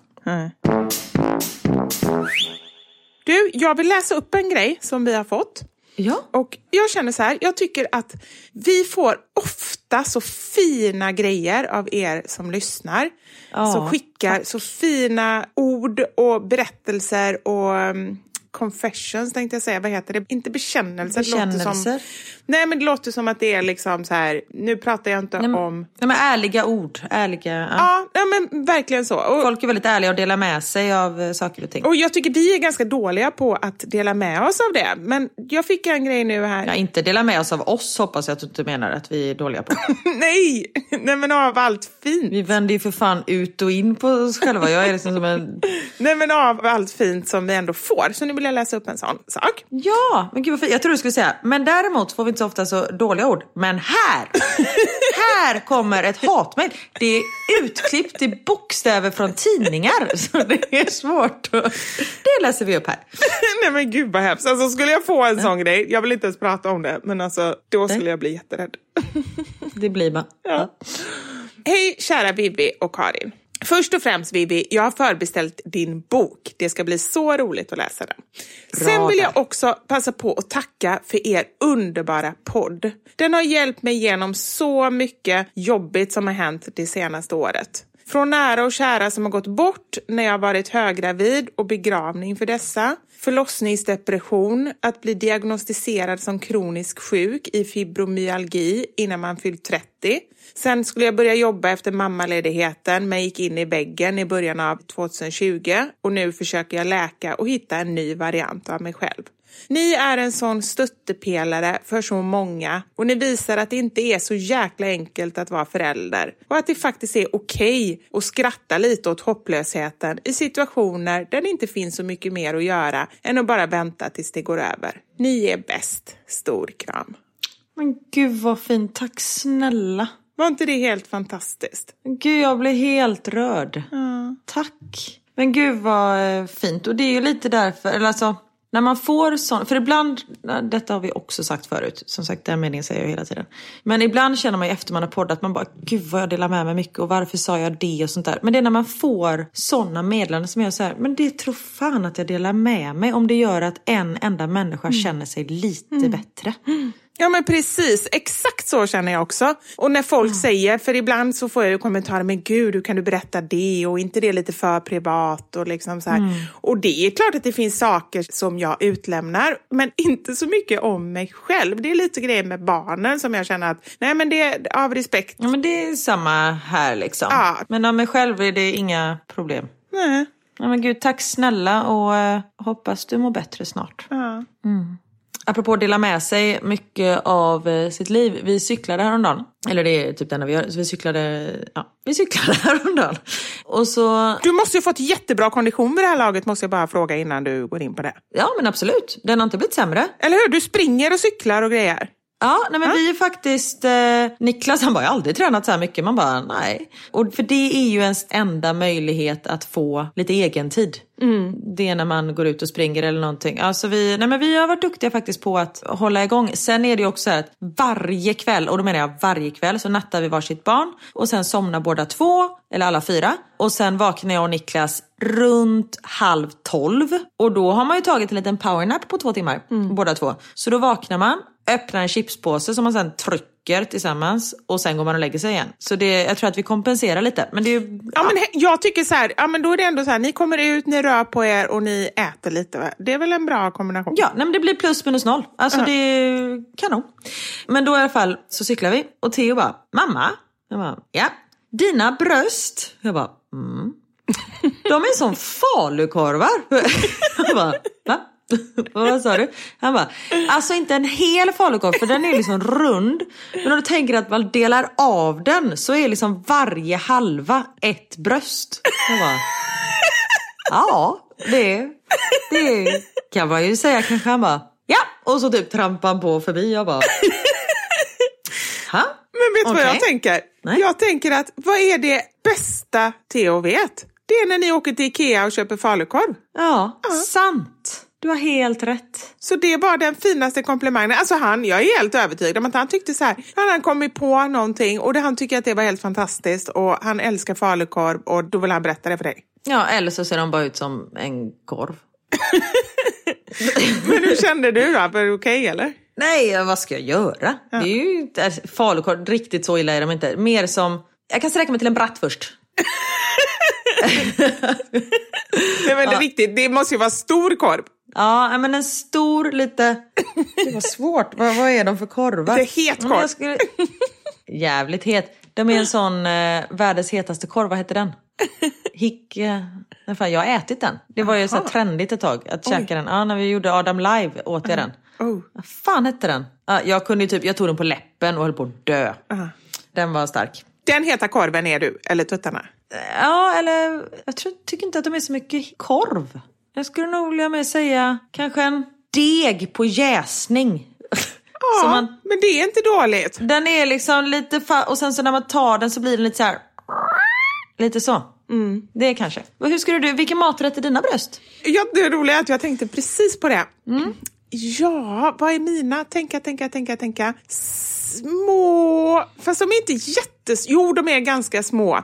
Du, jag vill läsa upp en grej som vi har fått. Ja. Och jag känner så här, jag tycker att vi får ofta så fina grejer av er som lyssnar. Ja, som skickar så fina ord och berättelser och um, confessions tänkte jag säga. Vad heter det? Inte bekännelser. det Bekännelser? Som, nej men det låter som att det är liksom så här, nu pratar jag inte Nej, om... nej, men ärliga ord. Ärliga, ja. Ja, ja men verkligen så. Och, Folk är väldigt ärliga och delar med sig av eh, saker och ting. och jag tycker vi är ganska dåliga på att dela med oss av det. Men jag fick en grej nu här. Ja, inte dela med oss av oss hoppas jag att du inte menar att vi är dåliga på. nej! Nej men av allt fint. Vi vänder ju för fan ut och in på oss själva. Jag är liksom som en... Nej men av allt fint som vi ändå får. Så nu vill jag läsa upp en sån sak. Ja, men gud vad fint. Jag tror du skulle säga, men däremot får vi inte så ofta så dåliga ord. Men här! här kommer ett hatmejl. Det är utklippt i bokstäver från tidningar. Så det är svårt att... Det läser vi upp här. Nej men gud vad hemskt. Alltså skulle jag få en sån grej, jag vill inte ens prata om det, men alltså då skulle jag bli jätterädd. Det blir bara... Ja. Hej kära Vivi och Karin. Först och främst Vivi, jag har förbeställt din bok. Det ska bli så roligt att läsa den. Sen vill jag också passa på att tacka för er underbara podd. Den har hjälpt mig igenom så mycket jobbigt som har hänt det senaste året. Från nära och kära som har gått bort när jag varit höggravid och begravning för dessa. Förlossningsdepression, att bli diagnostiserad som kronisk sjuk i fibromyalgi innan man fyllt 30. Sen skulle jag börja jobba efter mammaledigheten men gick in i väggen i början av 2020 och nu försöker jag läka och hitta en ny variant av mig själv. Ni är en sån stöttepelare för så många och ni visar att det inte är så jäkla enkelt att vara förälder och att det faktiskt är okej okay att skratta lite åt hopplösheten i situationer där det inte finns så mycket mer att göra än att bara vänta tills det går över. Ni är bäst. Stor kram. Men gud vad fint. Tack snälla. Var inte det helt fantastiskt? Gud, jag blir helt rörd. Tack. Men gud vad eh, fint. Och det är ju lite därför, eller alltså, när man får sån, för ibland, detta har vi också sagt förut, som sagt den meningen säger jag hela tiden. Men ibland känner man ju efter man har poddat, man bara, gud vad jag delar med mig mycket och varför sa jag det och sånt där. Men det är när man får sådana meddelanden som jag säger, men det tror fan att jag delar med mig om det gör att en enda människa känner sig lite bättre. Ja men precis, exakt så känner jag också. Och när folk säger, för ibland så får jag ju kommentarer, men gud hur kan du berätta det och inte det lite för privat och liksom så här. Och det är klart att det finns saker som jag utlämnar, men inte så mycket om mig själv. Det är lite grejer med barnen som jag känner att, nej men det är av respekt. Ja men det är samma här liksom. Ja. Men av mig själv är det inga problem. Nej. Ja, men gud, tack snälla och eh, hoppas du mår bättre snart. Ja. Apropå att dela med sig mycket av eh, sitt liv. Vi cyklade häromdagen. Eller det är typ det enda vi gör. Så vi cyklade, ja, vi cyklade häromdagen. Och så, Du måste ju fått jättebra kondition vid det här laget måste jag bara fråga innan du går in på det. ja men absolut. Den har inte blivit sämre. Eller hur? Du springer och cyklar och grejer. Ja, nej men vi är faktiskt, eh, Niklas han bara, jag har aldrig tränat så här mycket. Man bara, nej. Och för det är ju ens enda möjlighet att få lite egen tid. Det är när man går ut och springer eller någonting. Alltså vi, nej men vi har varit duktiga faktiskt på att hålla igång. Sen är det ju också så här att varje kväll, och då menar jag varje kväll, så nattar vi varsitt barn. Och sen somnar båda två, eller alla fyra. Och sen vaknar jag och Niklas runt halv tolv. Och då har man ju tagit en liten powernap på två timmar, båda två. Så då vaknar man, öppnar en chipspåse som man sen trycker tillsammans och sen går man och lägger sig igen. Så det, jag tror att vi kompenserar lite. Men det är ju, Ja, men he- jag tycker så här, ja, men då är det ändå så här, ni kommer ut, ni rör på er och ni äter lite. Va? Det är väl en bra kombination? Ja, nej men det blir plus minus noll. Alltså det är kanon. Men då i alla fall så cyklar vi och Theo bara, mamma? Jag bara, ja. Dina bröst? Jag bara, mm. De är som falukorvar. Jag bara, va? Vad sa du? Han bara, alltså inte en hel falukorv för den är liksom rund. Men om du tänker att man delar av den så är liksom varje halva ett bröst. Jag bara, ja det, det kan man ju säga kanske. Han bara, ja. Och så typ trampar han på förbi. Jag bara, ha? Men vet du vad Okej. jag tänker? Nej. Jag tänker att vad är det bästa Theo vet? Det är när ni åker till Ikea och köper falukorv. Ja, sant. Du har helt rätt. Så det var den finaste komplimangen. Alltså han, jag är helt övertygad om att han tyckte så här, han hade kommit på någonting och det, han tycker att det var helt fantastiskt och han älskar falukorv och då vill han berätta det för dig. Ja, eller så ser de bara ut som en korv. Men hur kände du då? Var det okej eller? Nej, vad ska jag göra? Det är ju inte alltså, falukorv, riktigt så illa är de inte. Mer som, jag kan sträcka mig till en bratt först. Det är väldigt viktigt. Det måste ju vara stor korv. Ja, men en stor lite... Det var svårt. vad, vad är de för korvar? Det är het korv. skulle... Jävligt het. De är en sån eh, världens hetaste korv. Vad heter den? Hick... Eh, nej, fan, jag har ätit den. Det var ju så här trendigt ett tag att käka den. Ja, när vi gjorde Adam live åt jag den. Oh. Vad fan hette den? Ja, jag kunde ju typ, jag tog den på läppen och höll på att dö. Den var stark. Den heta korven är du, eller tuttarna? Ja, eller jag tror, tycker inte att de är så mycket korv. Jag skulle nog vilja mer säga kanske en deg på jäsning. Ja, man, men det är inte dåligt. den är liksom lite och sen så när man tar den så blir den lite så här. Lite så. Det är kanske. Hur skulle du, vilken maträtt är dina bröst? Ja, det roliga är att jag tänkte precis på det. Ja, vad är mina? Tänka, tänka, tänka, tänka. Små... Fast de är inte jättes... Jo, de är ganska små.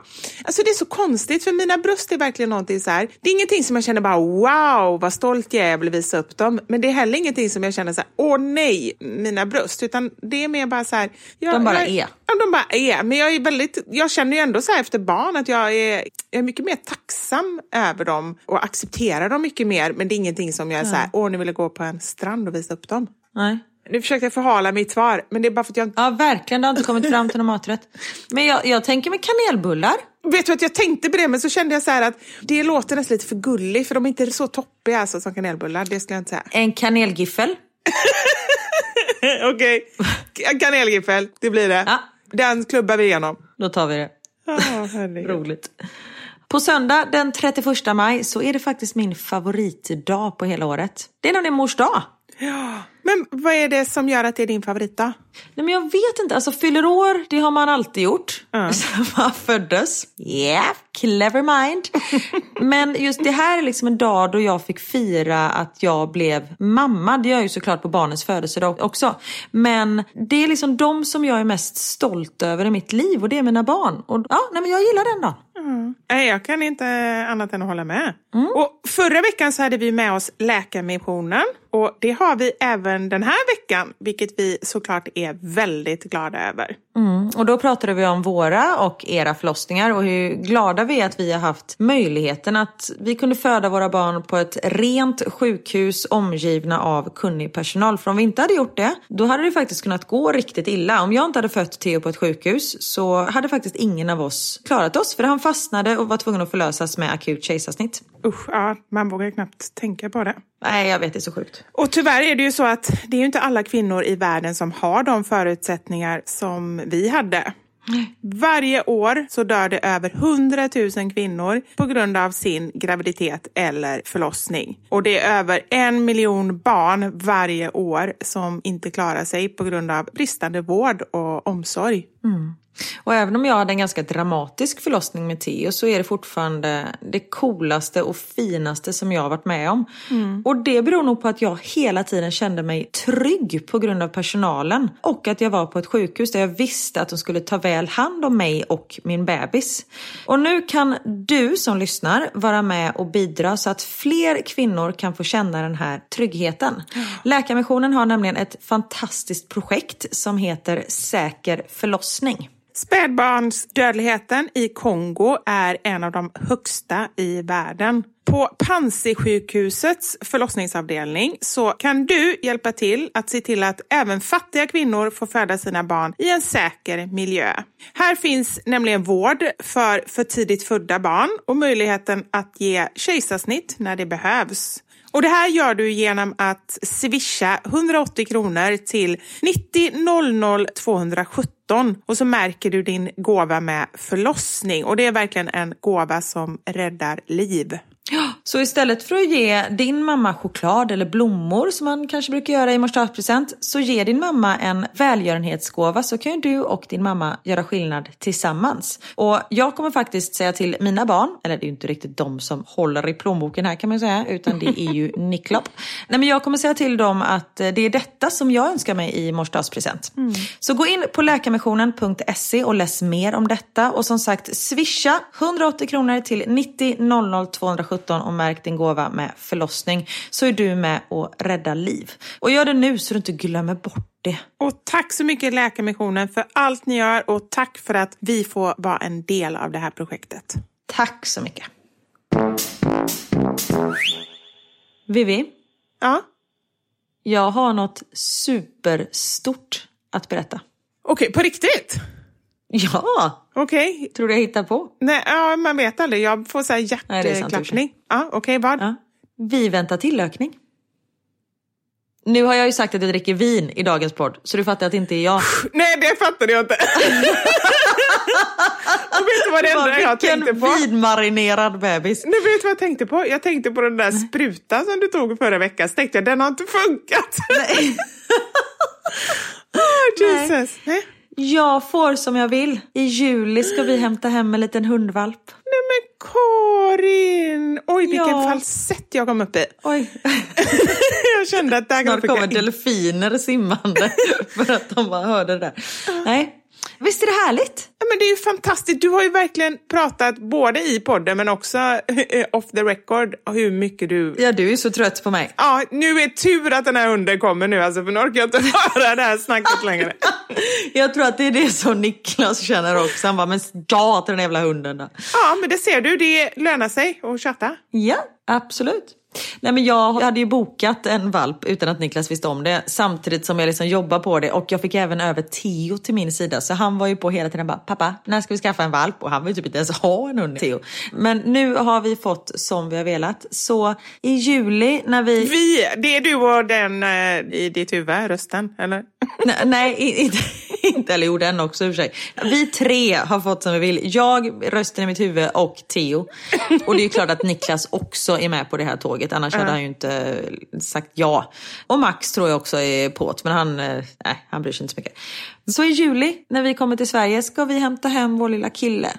Alltså det är så konstigt för mina bröst är verkligen någonting så här. Det är ingenting som jag känner bara wow, vad stolt jag är, jag vill visa upp dem. Men det är heller ingenting som jag känner så här, åh nej, mina bröst. Utan det är mer bara så här. Jag, De bara jag, är. Ja, de bara är. Men jag är väldigt, jag känner ju ändå så här efter barn att jag är, jag är mycket mer tacksam över dem och accepterar dem mycket mer. Men det är ingenting som jag är så här, åh nu vill jag gå på en strand och visa upp dem. Nej. Nu försökte jag förhala mitt svar, men det är bara för att jag. Ja, verkligen. Det har inte kommit fram till någon maträtt. Men jag, jag tänker med kanelbullar. Vet du att jag tänkte på det, men så kände jag så att det låter nästan lite för gulligt, för de är inte så toppiga alltså, som kanelbullar. Det skulle jag inte säga. En kanelgiffel. Okej, kanelgiffel, det blir det. Ja. Den klubbar vi igenom. Då tar vi det. Herregud. Roligt. På söndag den 31 maj så är det faktiskt min favoritdag på hela året. Det är nämligen mors dag. Ja, men vad är det som gör att det är din favoritdag? Nej, men jag vet inte, alltså fyller år, det har man alltid gjort. Ja. Sen man föddes. Yeah, clever mind. men just det här är liksom en dag då jag fick fira att jag blev mamma. Det gör jag ju såklart på barnens födelsedag också. Men det är liksom de som jag är mest stolt över i mitt liv och det är mina barn. Och ja, nej, men jag gillar den dagen. Nej, jag kan inte annat än att hålla med. Och förra veckan så hade vi med oss Läkarmissionen och det har vi även den här veckan, vilket vi såklart är väldigt glada över. Mm, och då pratade vi om våra och era förlossningar och hur glada vi är att vi har haft möjligheten att vi kunde föda våra barn på ett rent sjukhus omgivna av kunnig personal. För om vi inte hade gjort det, då hade det faktiskt kunnat gå riktigt illa. Om jag inte hade fött Theo på ett sjukhus så hade faktiskt ingen av oss klarat oss. För han fastnade och var tvungen att förlösas med akut kejsarsnitt. Usch, ja, man vågar knappt tänka på det. Nej, jag vet, det är så sjukt. Och tyvärr är det ju så att det är ju inte alla kvinnor i världen som har de förutsättningar som vi hade. Varje år så dör det över 100 000 kvinnor på grund av sin graviditet eller förlossning. Och det är över en miljon barn varje år som inte klarar sig på grund av bristande vård och omsorg. Och även om jag hade en ganska dramatisk förlossning med Theo så är det fortfarande det coolaste och finaste som jag har varit med om. Och det beror nog på att jag hela tiden kände mig trygg på grund av personalen. Och att jag var på ett sjukhus där jag visste att de skulle ta väl hand om mig och min bebis. Och nu kan du som lyssnar vara med och bidra så att fler kvinnor kan få känna den här tryggheten. Läkarmissionen har nämligen ett fantastiskt projekt som heter Säker förlossning. Spädbarnsdödligheten i Kongo är en av de högsta i världen. På Panzisjukhusets förlossningsavdelning så kan du hjälpa till att se till att även fattiga kvinnor får föda sina barn i en säker miljö. Här finns nämligen vård för för tidigt födda barn och möjligheten att ge kejsarsnitt när det behövs. Och det här gör du genom att swisha 180 kronor till 90 00 17 och så märker du din gåva med förlossning. Och det är verkligen en gåva som räddar liv. Så istället för att ge din mamma choklad eller blommor som man kanske brukar göra i morsdagspresent så ge din mamma en välgörenhetsgåva så kan ju du och din mamma göra skillnad tillsammans. Och jag kommer faktiskt säga till mina barn, eller det är ju inte riktigt de som håller i plånboken här kan man säga, utan det är ju Nicklopp. Nej men jag kommer säga till dem att eh, det är detta som jag önskar mig i morsdagspresent. Så gå in på läkarmissionen.se och läs mer om detta och som sagt swisha 180 kronor till 90 00 217 och märk din gåva med förlossning så är du med och räddar liv. Och gör det nu så du inte glömmer bort det. Och tack så mycket Läkarmissionen för allt ni gör och tack för att vi får vara en del av det här projektet. Tack så mycket. Vivi, Ja. Jag har något superstort att berätta. Okej, på riktigt? Ja, Okej. tror du jag hittar på? Nej, ja, man vet aldrig. Jag får så här Nej, hjärtklappning. Ja, okej, vad? Ja. Vi väntar tillökning. Nu har jag ju sagt att jag dricker vin i dagens podd, så du fattar att det inte är jag. Nej, det fattade jag inte. Och vet du vad det enda jag tänkte Vilken på? vinmarinerad bebis. Nu vet du vad jag tänkte på? Jag tänkte på den där sprutan som du tog förra veckan. Så tänkte jag, den har inte funkat. oh, Jesus. Nej. Jag får som jag vill. I juli ska vi hämta hem en liten hundvalp. Nej men Karin! Oj, vilken Ja. falsett jag kom upp i. Oj, jag kände att där snart kommer jag... delfiner simmande för att de bara hörde det där. Nej, visst är det härligt? Ja, men det är ju fantastiskt. Du har ju verkligen pratat både i podden men också eh, off the record hur mycket du... Ja, du är så trött på mig. Ja, nu är tur att den här hunden kommer nu alltså, för nu orkar jag inte höra det här snacket längre. Jag tror att det är det som Niklas känner också. Han bara, men ja till den jävla hunden då. Ja, men det ser du, det lönar sig att chatta. Ja, absolut. Nej, men jag hade ju bokat en valp utan att Niklas visste om det samtidigt som jag liksom jobbar på det och jag fick även över Theo till min sida så han var ju på hela tiden bara pappa när ska vi skaffa en valp och han vill typ inte ens ha en hund Theo. Men nu har vi fått som vi har velat så i juli när vi... Vi, det är du och den eh, i ditt huvud, rösten, eller? Nej, inte, inte, eller jo den också i och för sig. Vi tre har fått som vi vill. Jag, rösten i mitt huvud och Theo. Och det är ju klart att Niklas också är med på det här tåget. Annars hade han ju inte sagt ja. Och Max tror jag också är på det, men han, eh, nej, han bryr sig inte så mycket. Så i juli när vi kommer till Sverige ska vi hämta hem vår lilla kille.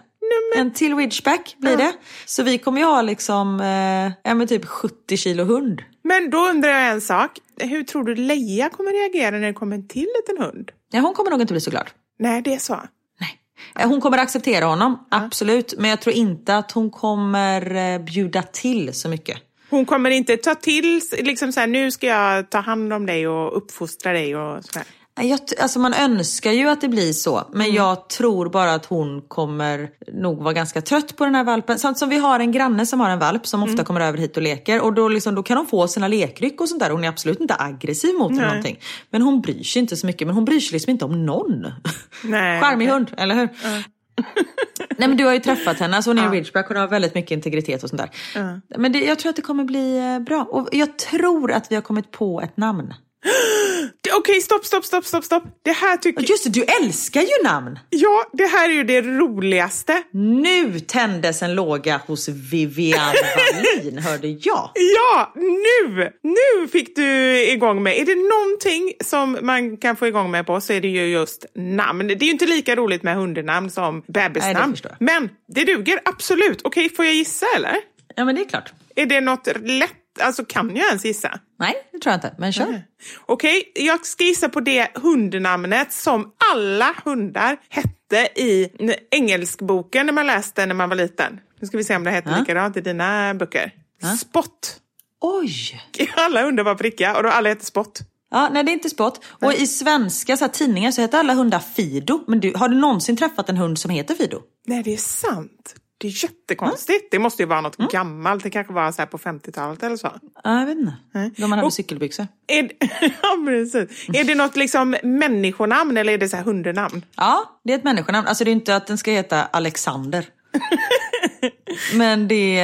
En till Ridgeback blir det. Så vi kommer ju ha liksom, eh, ja typ 70 kilo hund. Men då undrar jag en sak. Hur tror du Leia kommer reagera när det kommer en till liten hund? Ja, hon kommer nog inte bli så glad. Nej, det är så. Nej. Hon kommer acceptera honom, absolut. Men jag tror inte att hon kommer eh, bjuda till så mycket. Hon kommer inte ta till liksom så här, nu ska jag ta hand om dig och uppfostra dig och sådär. Jag, alltså man önskar ju att det blir så, men jag tror bara att hon kommer nog vara ganska trött på den här valpen. Samt som vi har en granne som har en valp som ofta kommer över hit och leker och då, liksom, då kan hon få sina lekryck och sånt där. Hon är absolut inte aggressiv mot eller någonting. Men hon bryr sig inte så mycket, men hon bryr sig liksom inte om någon. Nej, Charmig hund, eller hur? Nej men du har ju träffat henne, alltså hon är en ridgeback, hon har väldigt mycket integritet och sånt där. Men det, jag tror att det kommer bli eh, bra. Och jag tror att vi har kommit på ett namn. Det- Okej, stopp, stopp, stopp, stopp, stopp. Det här tycker Just det, du älskar ju namn! Ja, det här är ju det roligaste. Nu tändes en låga hos Vivian Wallin, hörde jag. Ja, nu! Nu fick du igång med. Är det någonting som man kan få igång med på så är det ju just namn. Det är ju inte lika roligt med hundnamn som Nej, bebisnamn. det förstår jag. Men det duger absolut. Okej, får jag gissa eller? Ja men det är klart. Är det något lätt? Alltså kan jag ens gissa? Nej, det tror jag inte, men kör. Okej, jag ska gissa på det hundnamnet som alla hundar hette i engelskboken när man läste när man var liten. Nu ska vi se om det heter Ja. likadant i dina böcker. Spott. Oj! Alla hundar var prickiga och då alla heter Spott. Ja, nej det är inte spott. Och i svenska så här, tidningar så heter alla hundar Fido. Men du, har du någonsin träffat en hund som heter Fido? Nej, det är sant. Det är jättekonstigt. Det måste ju vara något gammalt. Det kanske var så på 50-talet eller så. Ja, jag vet inte. Då man hade Och- cykelbyxor. Är ja, precis. Är det något liksom människonamn eller är det så här hundenamn? Ja, det är ett människonamn. Alltså det är inte att den ska heta Alexander. Men det.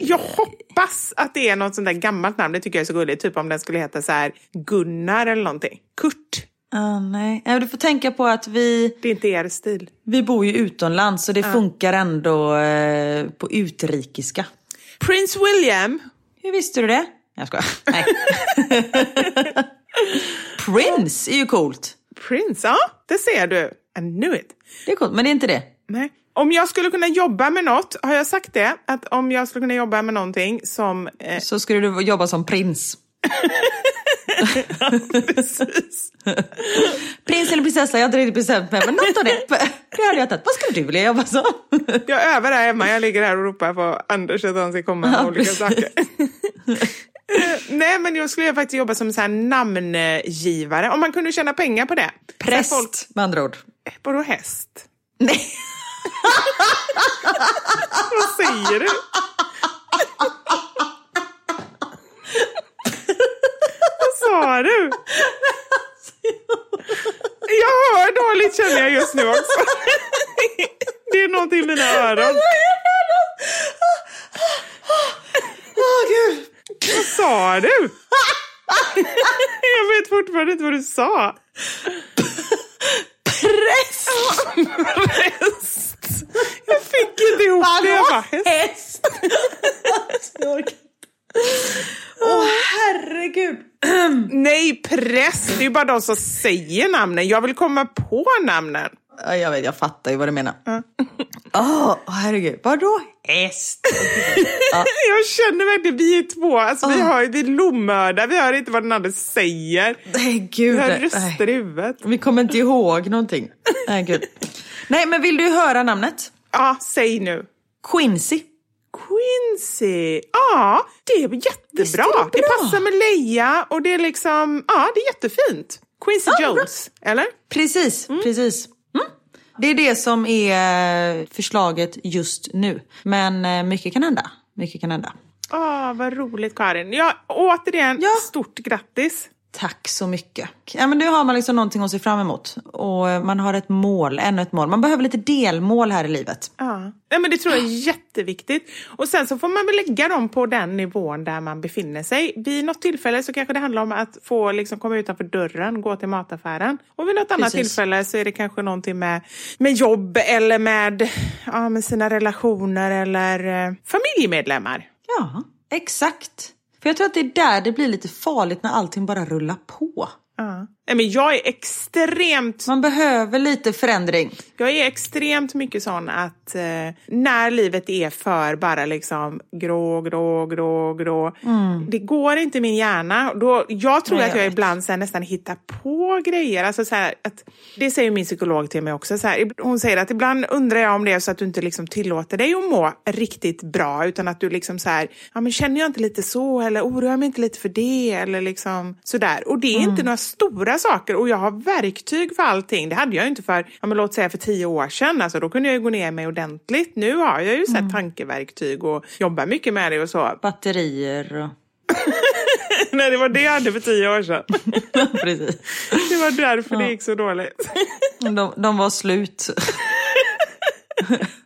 Jag hoppas att det är något sånt där gammalt namn. Det tycker jag är så gulligt. Typ om den skulle heta så här Gunnar eller någonting. Kurt. Ah, nej. Du får tänka på att vi, Det är inte er stil. vi bor ju utomlands så det funkar ändå eh, på utrikiska. Prince William. Hur visste du det? Jag skojar. Nej. Prince är ju coolt. Prince, ja. Det ser du. I knew it. Det är coolt, men det är inte det. Nej. Om jag skulle kunna jobba med något, har jag sagt det? Att om jag skulle kunna jobba med någonting som... Eh, Så skulle du jobba som prins. precis. Prins eller prinsessa, jag har inte bestämt mig. Men något av det, det hade jag tagit. Vad skulle du vilja jobba som? Jag övar där hemma. Jag ligger här och ropar på Anders att han ska komma med Ja, olika precis. saker. Eh, Nej, men jag skulle faktiskt jobba som så här namngivare. Om man kunde tjäna pengar på det. Här Präst, Folk, med andra ord. vadå häst? Nej. Vad säger du? Sa du? Jag hör dåligt känner jag just nu också. Det är någonting i mina öron. Åh gud! Vad sa du? Jag vet fortfarande inte vad du sa. Press! Präst. Jag fick inte ihop det. Jag bara, häst. Åh herregud. Nej, präst. Det är ju bara de som säger namnen. Jag vill komma på namnen. Ja, jag vet, jag fattar ju vad du menar. Åh, herregud. Vadå häst? Jag känner verkligen, vi är två. Alltså, vi, har, vi är lomhörda. Vi hör inte vad den andra säger. Nej, Vi gud. har nej. röster i huvudet. Vi kommer inte ihåg någonting. Nej, gud. Nej, men vill du höra namnet? Ja, säg nu. Quincy. Quincy. Ja, det är jättebra. Är det, passar med Leia och det är liksom, ja, det är jättefint. Quincy Ja, Jones, eller? Precis, precis. Mm. Det är det som är förslaget just nu. Men eh, mycket kan hända. Mycket kan hända. Åh, vad roligt Karin. Ja, återigen, Ja. stort grattis. Tack så mycket. Ja, men nu har man liksom någonting att se fram emot. Och eh, man har ett mål, ännu ett mål. Man behöver lite delmål här i livet. Ja. Nej, men det tror jag är jätteviktigt. Och sen så får man väl lägga dem på den nivån där man befinner sig. Vid något tillfälle så kanske det handlar om att få liksom komma utanför dörren, gå till mataffären. Och vid något annat Precis. tillfälle så är det kanske någonting med, med jobb eller med, ja, med sina relationer eller eh, familjemedlemmar. Ja, exakt. För jag tror att det är där det blir lite farligt när allting bara rullar på. Ja. Nej, men jag är extremt Man behöver lite förändring. Jag är extremt mycket sån att eh, när livet är för bara liksom grå, grå, grå, grå. Det går inte i min hjärna. Då, jag tror Nej, att jag jag ibland så här, nästan hittar på grejer. Alltså, så här, att, det säger min psykolog till mig också. Så här, hon säger att ibland undrar jag om det är så att du inte liksom tillåter dig att må riktigt bra utan att du liksom så här, ja men känner jag inte lite så eller oroar jag mig inte lite för det eller liksom sådär. Och det är inte några stora saker och jag har verktyg för allting. Det hade jag inte för, ja men låt säga för tio år sedan. Alltså, då kunde jag ju gå ner mig ordentligt. Nu har jag ju här tankeverktyg och jobbar mycket med det och så. Batterier och... Nej, det var det jag hade för tio år sedan. Precis. Det var därför det gick så dåligt. De, de var slut.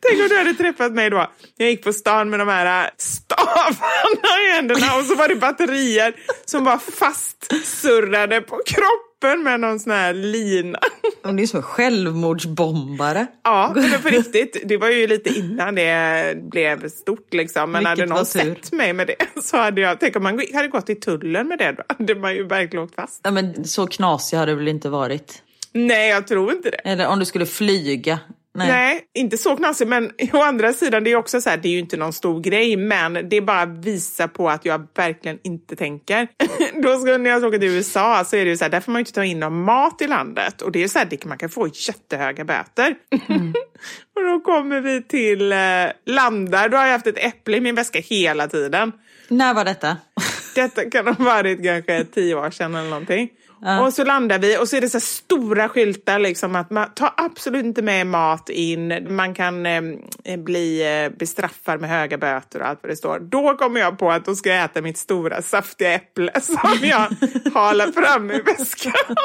Tänk om du hade träffat mig då. Jag gick på stan med de här stavarna i händerna och så var det batterier som var fastsurrade på kroppen med någon sån här lina. De är som självmordsbombare. Ja, men på riktigt. Det var ju lite innan det blev stort liksom. Men Vilket hade någon sett mig med det så hade jag, tänk om man hade gått i tullen med det då hade man ju verkligen åkt fast. Ja, men så knasig har det väl inte varit? Nej, jag tror inte det. Eller om du skulle flyga. Nej. Nej, inte så knasigt, men å andra sidan, det är också så här, det är ju inte någon stor grej, men det bara visar på att jag verkligen inte tänker. Då ska, när jag åker till USA så är det ju så här, där får man ju inte ta in någon mat i landet och det är så här, man kan få jättehöga böter. och då kommer vi till eh, landar, då har jag haft ett äpple i min väska hela tiden. När var detta? Detta kan ha varit kanske tio år sedan eller någonting. Och så landar vi och så är det så stora skyltar liksom att man tar absolut inte med mat in. Man kan eh, bli eh, bestraffad med höga böter och allt vad det står. Då kommer jag på att då ska jag äta mitt stora saftiga äpple som jag halar fram i väskan.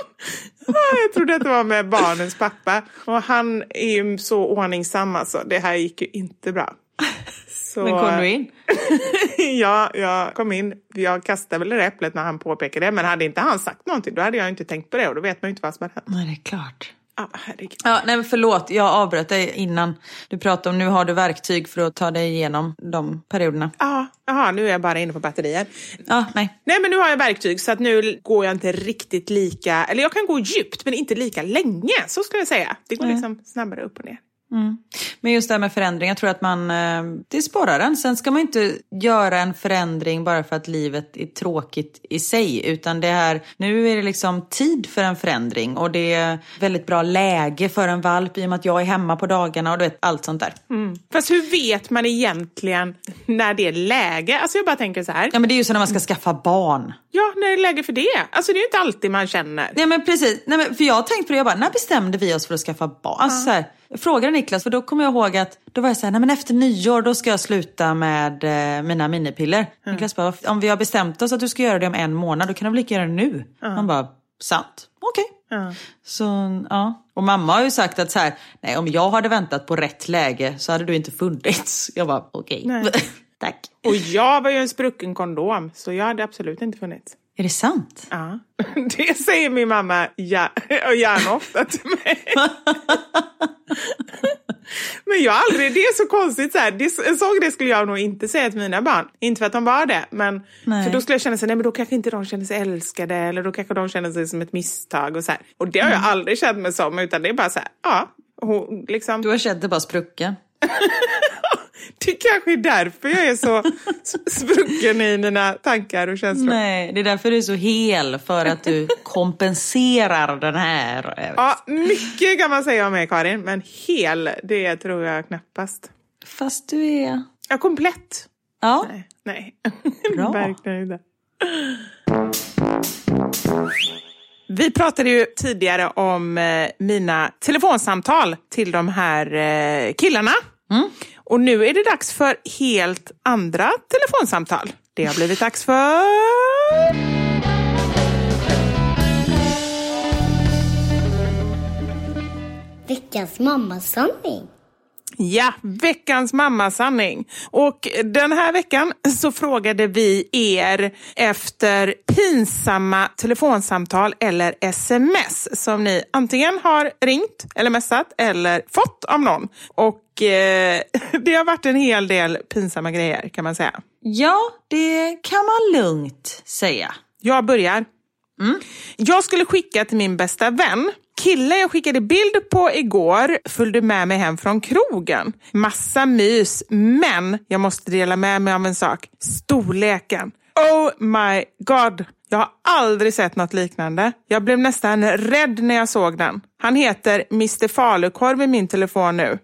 Jag trodde att det var med barnens pappa. Och han är ju så ordningsam alltså. Det här gick ju inte bra. Så, Men kom du in? ja, jag kom in. Jag kastade väl det äpplet när han påpekade det. Men hade inte han sagt någonting då hade jag inte tänkt på det. Och då vet man ju inte vad som hade hänt. Nej, det är klart. Ah, herregud. Ja, nej, förlåt, jag avbröt dig innan du pratade om nu har du verktyg för att ta dig igenom de perioderna. Ja, Jaha, nu är jag bara inne på batterier. Ja, nej. Nej, men nu har jag verktyg så att nu går jag inte riktigt lika... Eller jag kan gå djupt, men inte lika länge. Så skulle jag säga. Det går liksom snabbare upp och ner. Men just det här med förändring, jag tror att man, eh, det sporrar en. Sen ska man inte göra en förändring bara för att livet är tråkigt i sig. Utan det här, nu är det liksom tid för en förändring. Och det är väldigt bra läge för en valp i och med att jag är hemma på dagarna och du vet, allt sånt där. Fast hur vet man egentligen när det är läge? Alltså jag bara tänker så här. Ja men det är ju så när man ska skaffa barn. Ja, när är det läge för det? Alltså det är ju inte alltid man känner. Nej men precis, Nej, men för jag har tänkt på det, jag bara, när bestämde vi oss för att skaffa barn? Alltså, så här, frågade Niklas, för då kommer jag ihåg att då var jag så här, nej men efter nyår då ska jag sluta med eh, mina minipiller. Niklas bara, om vi har bestämt oss att du ska göra det om en månad, då kan du väl lika göra det nu? Han bara, sant, okej. Så ja, och mamma har ju sagt att så här, nej om jag hade väntat på rätt läge så hade du inte funnits. Jag bara, okej, Nej. tack. Och jag var ju en sprucken kondom, så jag hade absolut inte funnits. Är det sant? Ja. Det säger min mamma ja, och gärna ofta till mig. Men jag aldrig, det är så konstigt så här. Det, en sån grej skulle jag nog inte säga till mina barn. Inte för att de var det, men Nej. för då skulle jag känna sig, nej men då kanske inte de känner sig älskade eller då kanske de känner sig som ett misstag och så här. Och det har jag aldrig känt mig som, utan det är bara så här, ja, hon, liksom. Du har känt dig bara sprucken. Det kanske är därför jag är så sprucken i mina tankar och känslor. Nej, det är därför du är så hel, för att du kompenserar den här. Ja, mycket kan man säga om mig Karin, men hel, det tror jag knappast. Fast du är... Ja, komplett. Ja, Nej, nej. Bra. verkligen inte. Vi pratade ju tidigare om eh, mina telefonsamtal till de här eh, killarna. Och nu är det dags för helt andra telefonsamtal. Det har blivit dags för... Veckans mammasanning. Ja, veckans mammasanning. Och den här veckan så frågade vi er efter pinsamma telefonsamtal eller sms som ni antingen har ringt eller messat eller fått av någon. Och eh, det har varit en hel del pinsamma grejer kan man säga. ja, det kan man lugnt säga. Jag börjar. Jag skulle skicka till min bästa vän. Killen jag skickade bild på igår följde med mig hem från krogen. Massa mys, men jag måste dela med mig av en sak. Storleken. Oh my god. Jag har aldrig sett något liknande. Jag blev nästan rädd när jag såg den. Han heter Mr Falukorv i min telefon nu.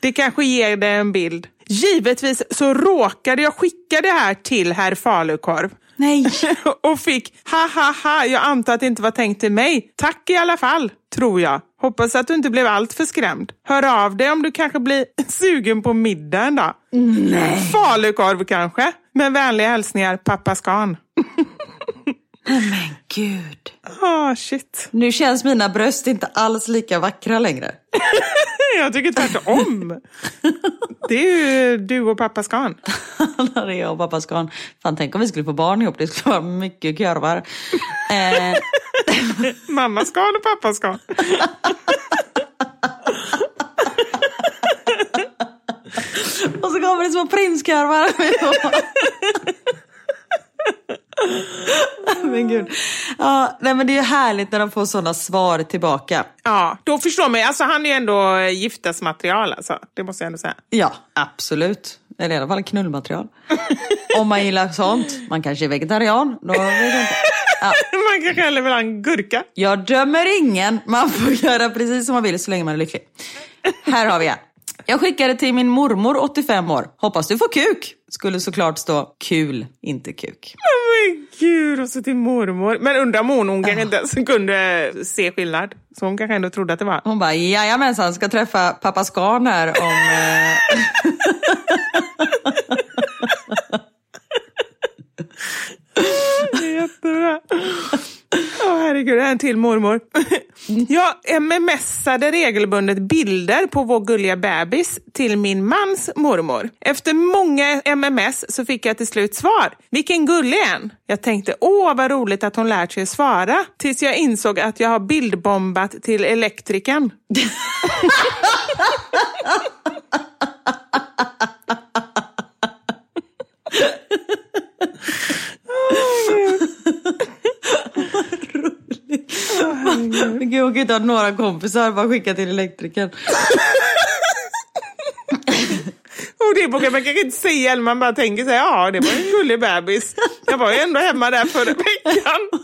Det kanske ger dig en bild. Givetvis så råkade jag skicka det här till herr Falukorv. Nej. och fick ha ha ha, jag antar att det inte var tänkt till mig. Tack i alla fall, tror jag. Hoppas att du inte blev allt för skrämd. Hör av dig om du kanske blir sugen på middag en dag. Nej. Falukorv kanske. Med vänliga hälsningar, pappa Scan. Gud. Ah, shit. Nu känns mina bröst inte alls lika vackra längre. Jag tycker tvärtom. Det är ju du och pappa. När det är jag och pappa Scan. Fan, tänk om vi skulle få barn ihop. Det skulle vara mycket korvar. Eh, Mamma Scan och pappa Scan. och så kommer det små prinskorvar. men gud. Ja, nej, men det är härligt när de får sådana svar tillbaka. Ja, då förstår man. Alltså, han är ju ändå giftasmaterial, alltså. det måste jag ändå säga. Ja, absolut. Eller i alla fall knullmaterial. Om man gillar sånt. Man kanske är vegetarian. Då vet jag inte. Ja, Man kanske hellre vill ha en gurka. jag dömer ingen. Man får göra precis som man vill så länge man är lycklig. Här har vi en. Jag skickade till min mormor 85 år. Hoppas du får kuk. Skulle såklart stå kul, inte kuk. Men gud, och så till mormor. Men undrar om hon, hon kanske inte ens kunde se skillnad. Så hon kanske ändå trodde att det var. Hon bara, jajamensan, ska träffa pappa Scan här om... Eh... Jättebra. Åh herregud, det är en till mormor. Jag mmsade regelbundet bilder på vår gulliga bebis till min mans mormor. Efter många mms så fick jag till slut svar. Vilken gullig en! Jag tänkte, åh vad roligt att hon lärt sig svara. Tills jag insåg att jag har bildbombat till elektrikern. Gud, jag kan inte ha några kompisar, bara skicka till elektrikern. Och det vågar man kanske inte säga, eller man bara tänker sig, ja det var en gullig bebis. Jag var ju ändå hemma där förra veckan.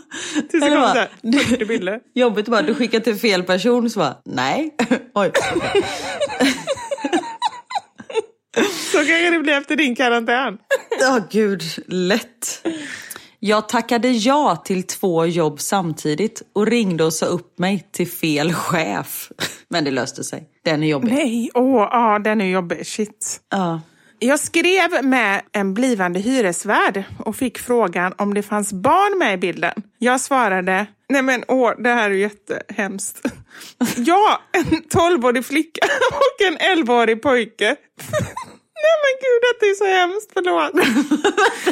Tills det kom bara, så här 40 bilder. Jobbigt bara, du skickar till fel person, så bara, nej. Oj. Så kanske det blir efter din karantän. Ja, gud, lätt. Jag tackade ja till två jobb samtidigt och ringde och sa upp mig till fel chef. Men det löste sig. Den är jobbig. Nej, åh, ja, den är jobbig. Shit. Ja. Jag skrev med en blivande hyresvärd och fick frågan om det fanns barn med i bilden. Jag svarade, nej men åh, det här är jättehemskt. Ja, en tolvårig flicka och en elvaårig pojke. Nej men gud, detta är så hemskt, förlåt.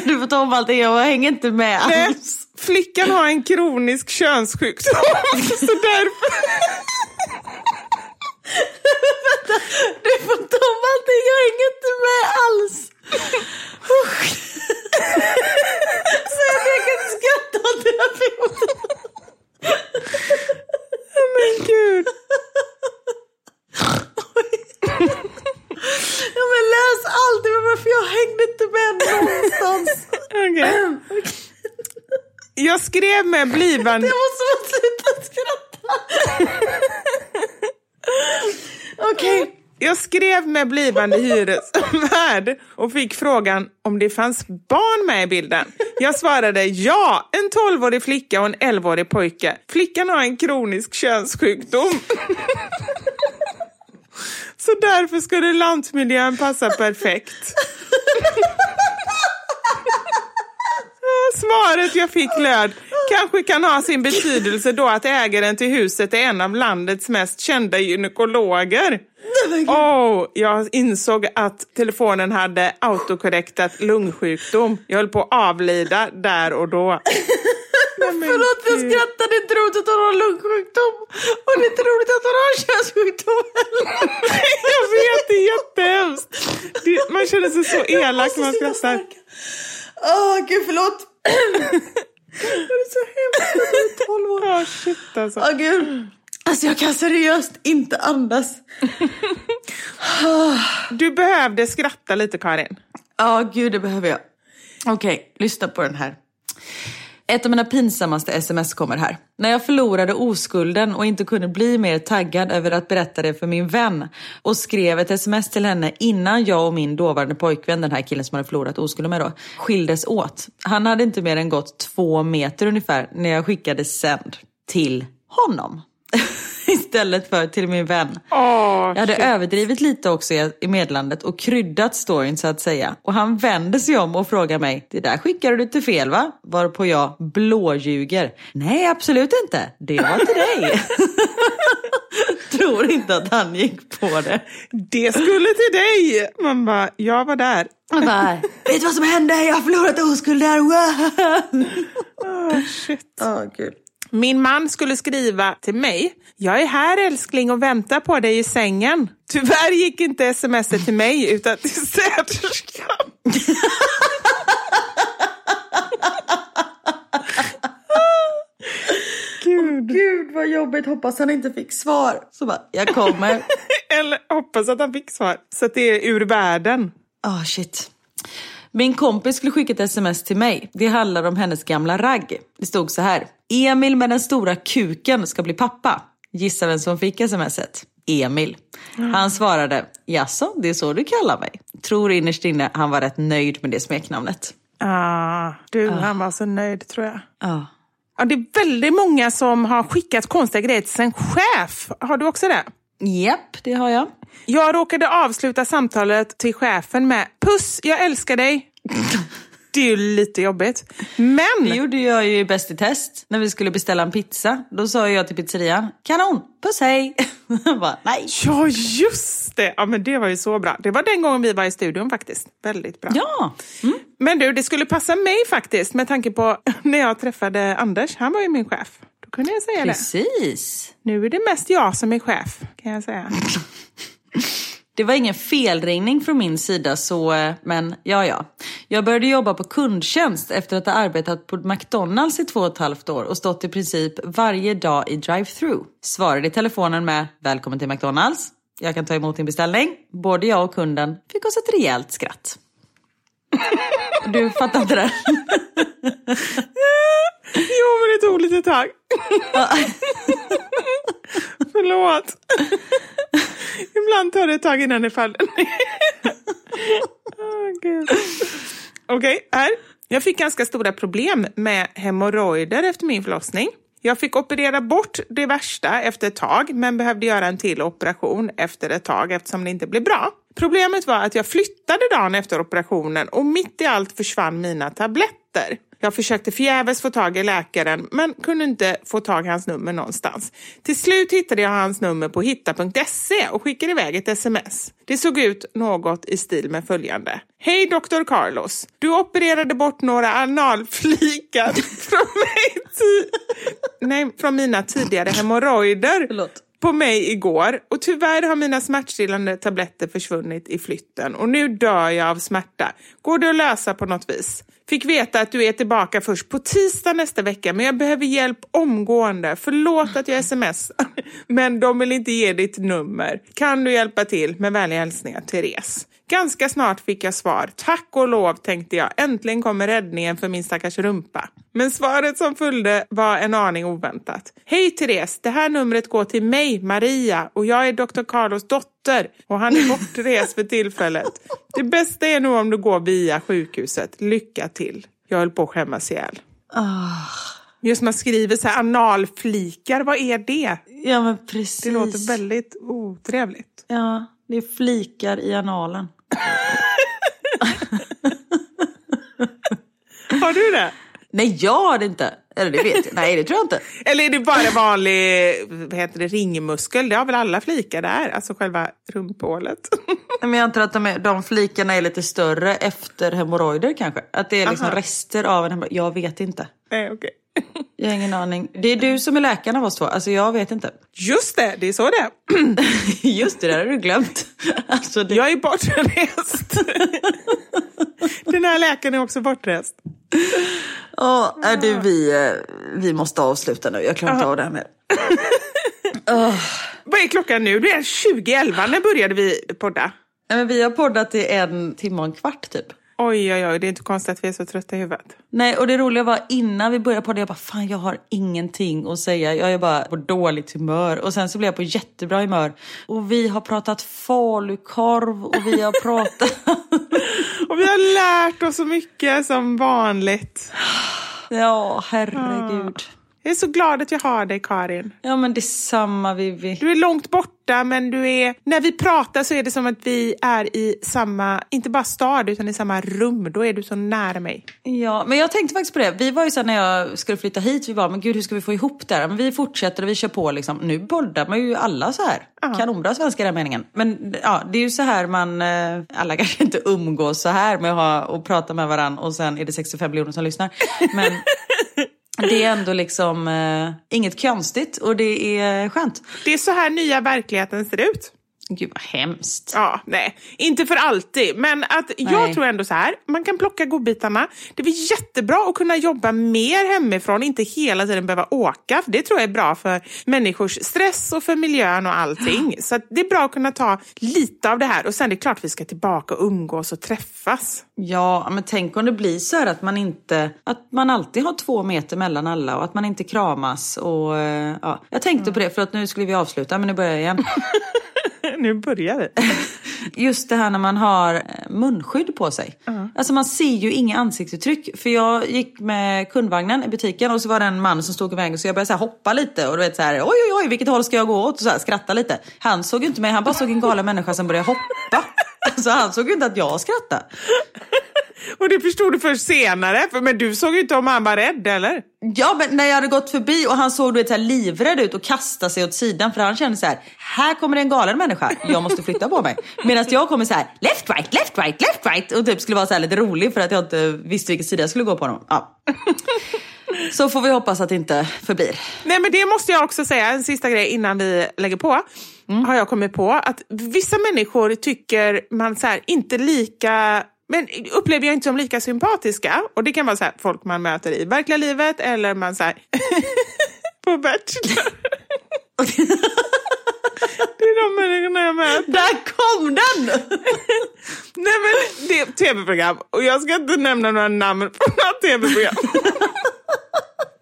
Du får ta om allting, jag hänger inte med Nej, alls. flickan har en kronisk könssjukdom. Så därför... Du får ta om allting, jag hänger inte med alls. Så jag kan inte skratta åt terapeuten. Men gud. Ja men läs alltid varför jag hängde inte med någonstans. Okej. Jag skrev med blivande... Jag måste bara sluta skratta. Okej. Jag skrev med blivande hyresvärd och fick frågan om det fanns barn med i bilden. Jag svarade ja, en 12-årig flicka och en 11-årig pojke. Flickan har en kronisk könssjukdom. Så därför skulle lantmiljön passa perfekt. Svaret jag fick löd, kanske kan ha sin betydelse då att ägaren till huset är en av landets mest kända gynekologer. Oh, jag insåg att telefonen hade autokorrektat lungsjukdom. Jag höll på att avlida där och då. Men Förlåt jag gud. skrattar, det är inte roligt att hon har lungsjukdom. Och det är inte roligt att hon har könssjukdom. Jag vet, det är jättehemskt. Det, man känner sig så elak när man skrattar. Åh gud förlåt. det är så hemskt att du är 12 år. Ja, shit alltså. Åh gud. Alltså jag kan seriöst inte andas. Du behövde skratta lite, Karin. Ja, gud det behöver jag. Okej, lyssna på den här. Ett av mina pinsammaste sms kommer här. När jag förlorade oskulden och inte kunde bli mer taggad över att berätta det för min vän och skrev ett sms till henne innan jag och min dåvarande pojkvän, den här killen som hade förlorat oskulden med då, skildes åt. Han hade inte mer än gått två meter ungefär när jag skickade sänd till honom. Istället för till min vän. Åh, Jag hade shit. överdrivit lite också i meddelandet och kryddat storyn så att säga. Och han vänder sig om och frågar mig, det där skickade du till fel va? Varpå jag blåljuger. Nej absolut inte, det var till dig. Tror inte att han gick på det. Det skulle till dig! Man bara, jag var där. Han bara, vet du vad som hände? Jag har förlorat oskulden. Åh, shit. Åh gud. Min man skulle skriva till mig. Jag är här älskling och väntar på dig i sängen. Tyvärr gick inte smset till mig utan till städerskan. Gud. Gud vad jobbigt, hoppas han inte fick svar. Så bara, jag kommer. Eller hoppas att han fick svar. Så att det är ur världen. Ah shit. Min kompis skulle skicka ett sms till mig. Det handlar om hennes gamla ragg. Det stod så här. Emil med den stora kuken ska bli pappa. Gissa vem som fick smset? Emil. Han svarade, jaså, det är så du kallar mig. Tror innerst inne han var rätt nöjd med det smeknamnet. Ah, du, han var så nöjd tror jag. Ja. Ja, det är väldigt många som har skickat konstiga grejer till sin chef. Har du också det? Japp, det har jag. Jag råkade avsluta samtalet till chefen med Puss, jag älskar dig. Det är ju lite jobbigt. Det Men gjorde jag ju i Bäst i test när vi skulle beställa en pizza. Då sa jag till pizzerian, kanon, puss hej. Bara, nej. Ja, just det! Ja, men det var ju så bra. Det var den gången vi var i studion faktiskt. Väldigt bra. Ja, Men du, det skulle passa mig faktiskt med tanke på när jag träffade Anders. Han var ju min chef. Då kunde jag säga det. precis. Nu är det mest jag som är chef, kan jag säga. Det var ingen felringning från min sida så, eh, men ja ja. Jag började jobba på kundtjänst efter att ha arbetat på McDonalds i två och ett halvt år och stått i princip varje dag i drive-thru. Svarade i telefonen med “Välkommen till McDonalds, jag kan ta emot din beställning”. Både jag och kunden fick oss ett rejält skratt. Du fattar inte det? Jo, men det tog lite tag. Förlåt. Ibland tar det ett tag innan det faller ner. oh, Gud. Okej, här. Jag fick ganska stora problem med hemorrojder efter min förlossning. Jag fick operera bort det värsta efter ett tag men behövde göra en till operation efter ett tag eftersom det inte blev bra. Problemet var att jag flyttade dagen efter operationen och mitt i allt försvann mina tabletter. Jag försökte förgäves få tag i läkaren men kunde inte få tag i hans nummer någonstans. Till slut hittade jag hans nummer på hitta.se och skickade iväg ett sms. Det såg ut något i stil med följande. Hej Dr. Carlos! Du opererade bort några analflikar från mig Nej, från mina tidigare hemorrojder. Förlåt på mig igår och tyvärr har mina smärtstillande tabletter försvunnit i flytten och nu dör jag av smärta. Går det att lösa på något vis? Fick veta att du är tillbaka först på tisdag nästa vecka men jag behöver hjälp omgående. Förlåt att jag smsar men de vill inte ge ditt nummer. Kan du hjälpa till? Med vänliga hälsningar, Therese. Ganska snart fick jag svar. Tack och lov tänkte jag. Äntligen kommer räddningen för min stackars rumpa. Men svaret som följde var en aning oväntat. Hej Therese, det här numret går till mig, Maria, och jag är Dr. Carlos dotter och han är bortrest för tillfället. Det bästa är nog om du går via sjukhuset. Lycka till. Jag höll på att skämmas ihjäl. Oh. Just man skriver så här analflikar, vad är det? Ja men precis. Det låter väldigt otrevligt. Ja, det är flikar i analen. Har du det? Nej, jag har det inte. Eller det vet jag. Nej, det tror jag inte. Eller är det bara vanlig vad heter det, ringmuskel? Det har väl alla flikar där? Alltså själva rumphålet. Men jag antar att de, är, de flikarna är lite större efter hemorrojder kanske. Att det är liksom rester av en hemorrojd. Jag vet inte. Nej, okay. Jag har ingen aning. Det är du som är läkaren av oss två. Alltså jag vet inte. Just det, det är så det. Just det, det har du glömt. Alltså det... Jag är bortrest. Den här läkaren är också bortrest. Oh, är du, vi, eh, vi måste avsluta nu. Jag klarar inte av det här mer. oh. Vad är klockan nu? Det är 2011. När började vi podda? men vi har poddat i en timme och en kvart typ. Oj, oj, oj, det är inte konstigt att vi är så trötta i huvudet. Nej, och det roliga var innan vi började podda, jag bara fan jag har ingenting att säga. Jag är bara på dåligt humör. Och sen så blev jag på jättebra humör. Och vi har pratat falukorv och vi har pratat... och vi har lärt oss så mycket som vanligt. Ja, herregud. Jag är så glad att jag har dig Karin. Ja men detsamma Vivi. Du är långt borta men du är, när vi pratar så är det som att vi är i samma, inte bara stad utan i samma rum. Då är du så nära mig. Ja men jag tänkte faktiskt på det. Vi var ju så när jag skulle flytta hit, vi var men gud hur ska vi få ihop det här? Men vi fortsätter och vi kör på liksom. Nu boddar man ju alla så här. Aha. Kanonbra svenska i den meningen. Men ja, det är ju så här man, eh, alla kanske inte umgås så här med att ha och prata med varandra och sen är det 65 miljoner som lyssnar. Men det är ändå liksom eh, inget konstigt och det är skönt. Det är så här nya verkligheten ser ut. Gud vad hemskt. Ja, nej. Inte för alltid. Men att jag tror ändå så här, man kan plocka godbitarna. Det är jättebra att kunna jobba mer hemifrån, inte hela tiden behöva åka. För det tror jag är bra för människors stress och för miljön och allting. Så det är bra att kunna ta lite av det här. Och sen är det klart att vi ska tillbaka och umgås och träffas. Ja, men tänk om det blir så här att man inte, att man alltid har två meter mellan alla och att man inte kramas. Och, eh, ja. Jag tänkte mm. på det för att nu skulle vi avsluta, men nu börjar jag igen. nu börjar vi. Just det här när man har eh, munskydd på sig. Uh -huh. Alltså man ser ju inga ansiktsuttryck. För jag gick med kundvagnen i butiken och så var det en man som stod i vägen så jag började så hoppa lite och du vet så här oj oj oj vilket håll ska jag gå åt och så här, skratta lite. Han såg ju inte mig, han bara såg en galen människa som började hoppa. Så han såg ju inte att jag skrattade. Och det förstod du först senare, för, men du såg ju inte om han var rädd eller? Ja, men när jag hade gått förbi och han såg du vet, så här, livrädd ut och kastade sig åt sidan för han kände så här, här kommer det en galen människa, jag måste flytta på mig. Medan jag kommer så här, left right, left right, left right och typ skulle vara så här lite rolig för att jag inte visste vilken sida jag skulle gå på honom. Ja. Så får vi hoppas att det inte förblir. Nej men det måste jag också säga, en sista grej innan vi lägger på. Mm. Har jag kommit på att vissa människor tycker man så här, inte lika men upplever jag inte som lika sympatiska. Och det kan vara så här, folk man möter i verkliga livet eller man så här, på Bachelor. det är de människorna jag möter. Där kom den! Nej men det är tv-program och jag ska inte nämna några namn på några tv-program.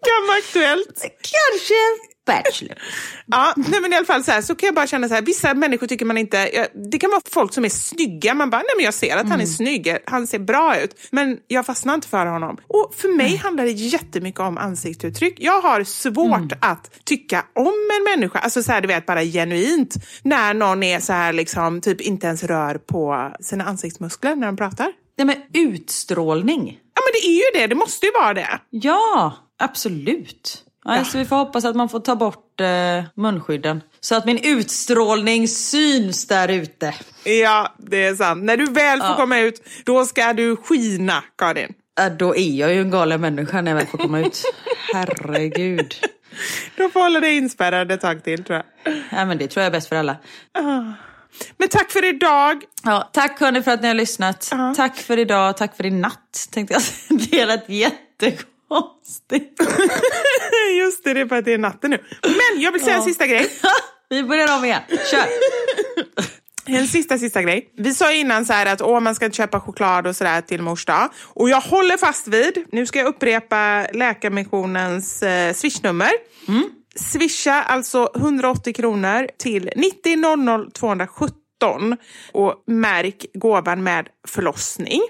kan vara aktuellt. Kanske Bachelor. Ja, nej men i alla fall så, här, så kan jag bara känna så här, vissa människor tycker man inte, det kan vara folk som är snygga, man bara, nej men jag ser att han är Mm. snygg, han ser bra ut, men jag fastnar inte för honom. Och för mig handlar det jättemycket om ansiktsuttryck. Jag har svårt Mm. att tycka om en människa, alltså så här, du vet bara genuint, när någon är så här liksom, typ inte ens rör på sina ansiktsmuskler när de pratar. Nej men utstrålning. Ja men det är ju det, det måste ju vara det. Ja, absolut. Ja, Så vi får hoppas att man får ta bort eh, munskydden. Så att min utstrålning syns där ute. Ja, det är sant. När du väl får komma ut, då ska du skina, Karin. Ja, då är jag ju en galen människa när jag väl får komma ut. Herregud. Du får hålla dig inspärrad ett tag till, tror jag. Ja, men det tror jag är bäst för alla. Men tack för idag. Ja, tack hörni för att ni har lyssnat. Tack för idag, tack för i natt. Tänkte jag. Det är rätt jättekonstigt. Just det, det är för att det är natten nu. Men jag vill säga en sista grej. Vi börjar om igen. Kör! En sista, sista grej. Vi sa innan så att åh, man ska inte köpa choklad och sådär till mors dag. Och jag håller fast vid, nu ska jag upprepa Läkarmissionens eh, swishnummer. Swisha alltså 180 kronor till 90 00 217 och märk gåvan med förlossning.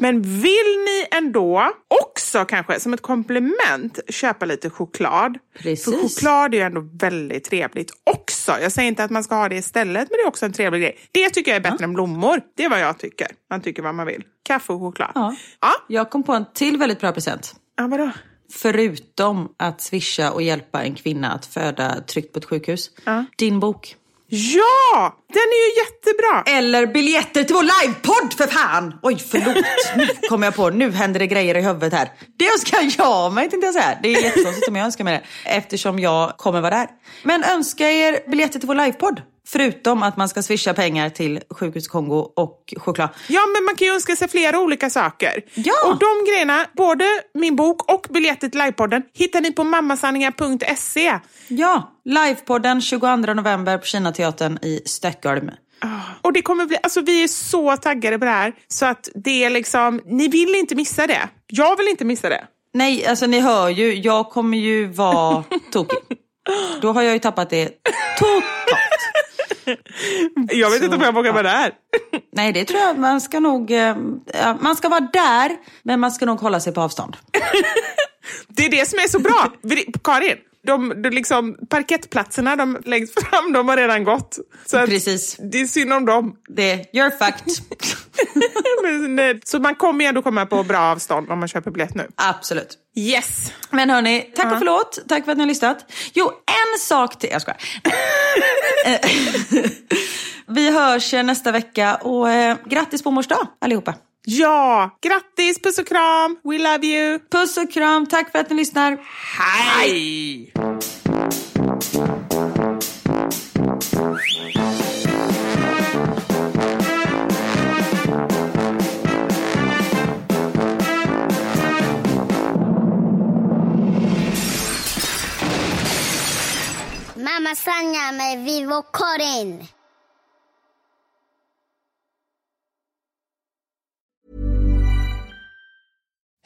Men vill ni ändå också kanske som ett komplement köpa lite choklad? Precis. För choklad är ju ändå väldigt trevligt också. Jag säger inte att man ska ha det istället, men det är också en trevlig grej. Det tycker jag är bättre än blommor. Det är vad jag tycker. Man tycker vad man vill. Kaffe och choklad. Ja. Ja, Jag kom på en till väldigt bra present. ja vadå? Förutom att swisha och hjälpa en kvinna att föda tryggt på ett sjukhus. Din bok. Ja! Den är ju jättebra! Eller biljetter till vår livepodd för fan! Oj förlåt, nu kom jag på, nu händer det grejer i huvudet här. Det önskar jag mig tänkte jag säga. Det är jättekonstigt om jag önskar mig det. Eftersom jag kommer vara där. Men önska er biljetter till vår livepodd. Förutom att man ska swisha pengar till Sjukhus Kongo och choklad. Ja, men man kan ju önska sig flera olika saker. Ja. Och de grejerna, både min bok och biljetter till livepodden, hittar ni på mammasanningar.se. Ja, livepodden 22 november på Kinateatern i Stockholm. Och det kommer bli, alltså vi är så taggade på det här så att det är liksom, ni vill inte missa det. Jag vill inte missa det. Nej, alltså ni hör ju, jag kommer ju vara tokig. Då har jag ju tappat det totalt. Jag vet inte om jag vågar vara där. Nej, det tror jag man ska nog... eh, ja, Man ska vara där, men man ska nog hålla sig på avstånd. Det är det som är så bra. Karin, de, de liksom, parkettplatserna de längst fram, de har redan gått. Så Precis. Det är synd om dem. Det, you're fucked. Men, så man kommer ju ändå komma på bra avstånd om man köper biljett nu. Absolut. Yes! Men hörni, tack och förlåt. Tack för att ni har lyssnat. Jo, en sak till. Jag skojar. Vi hörs nästa vecka och eh, grattis på mors dag allihopa. Ja! Grattis, puss och kram! We love you! Puss och kram, tack för att ni lyssnar. Hej! Mamma Sanja med Vivo Karin.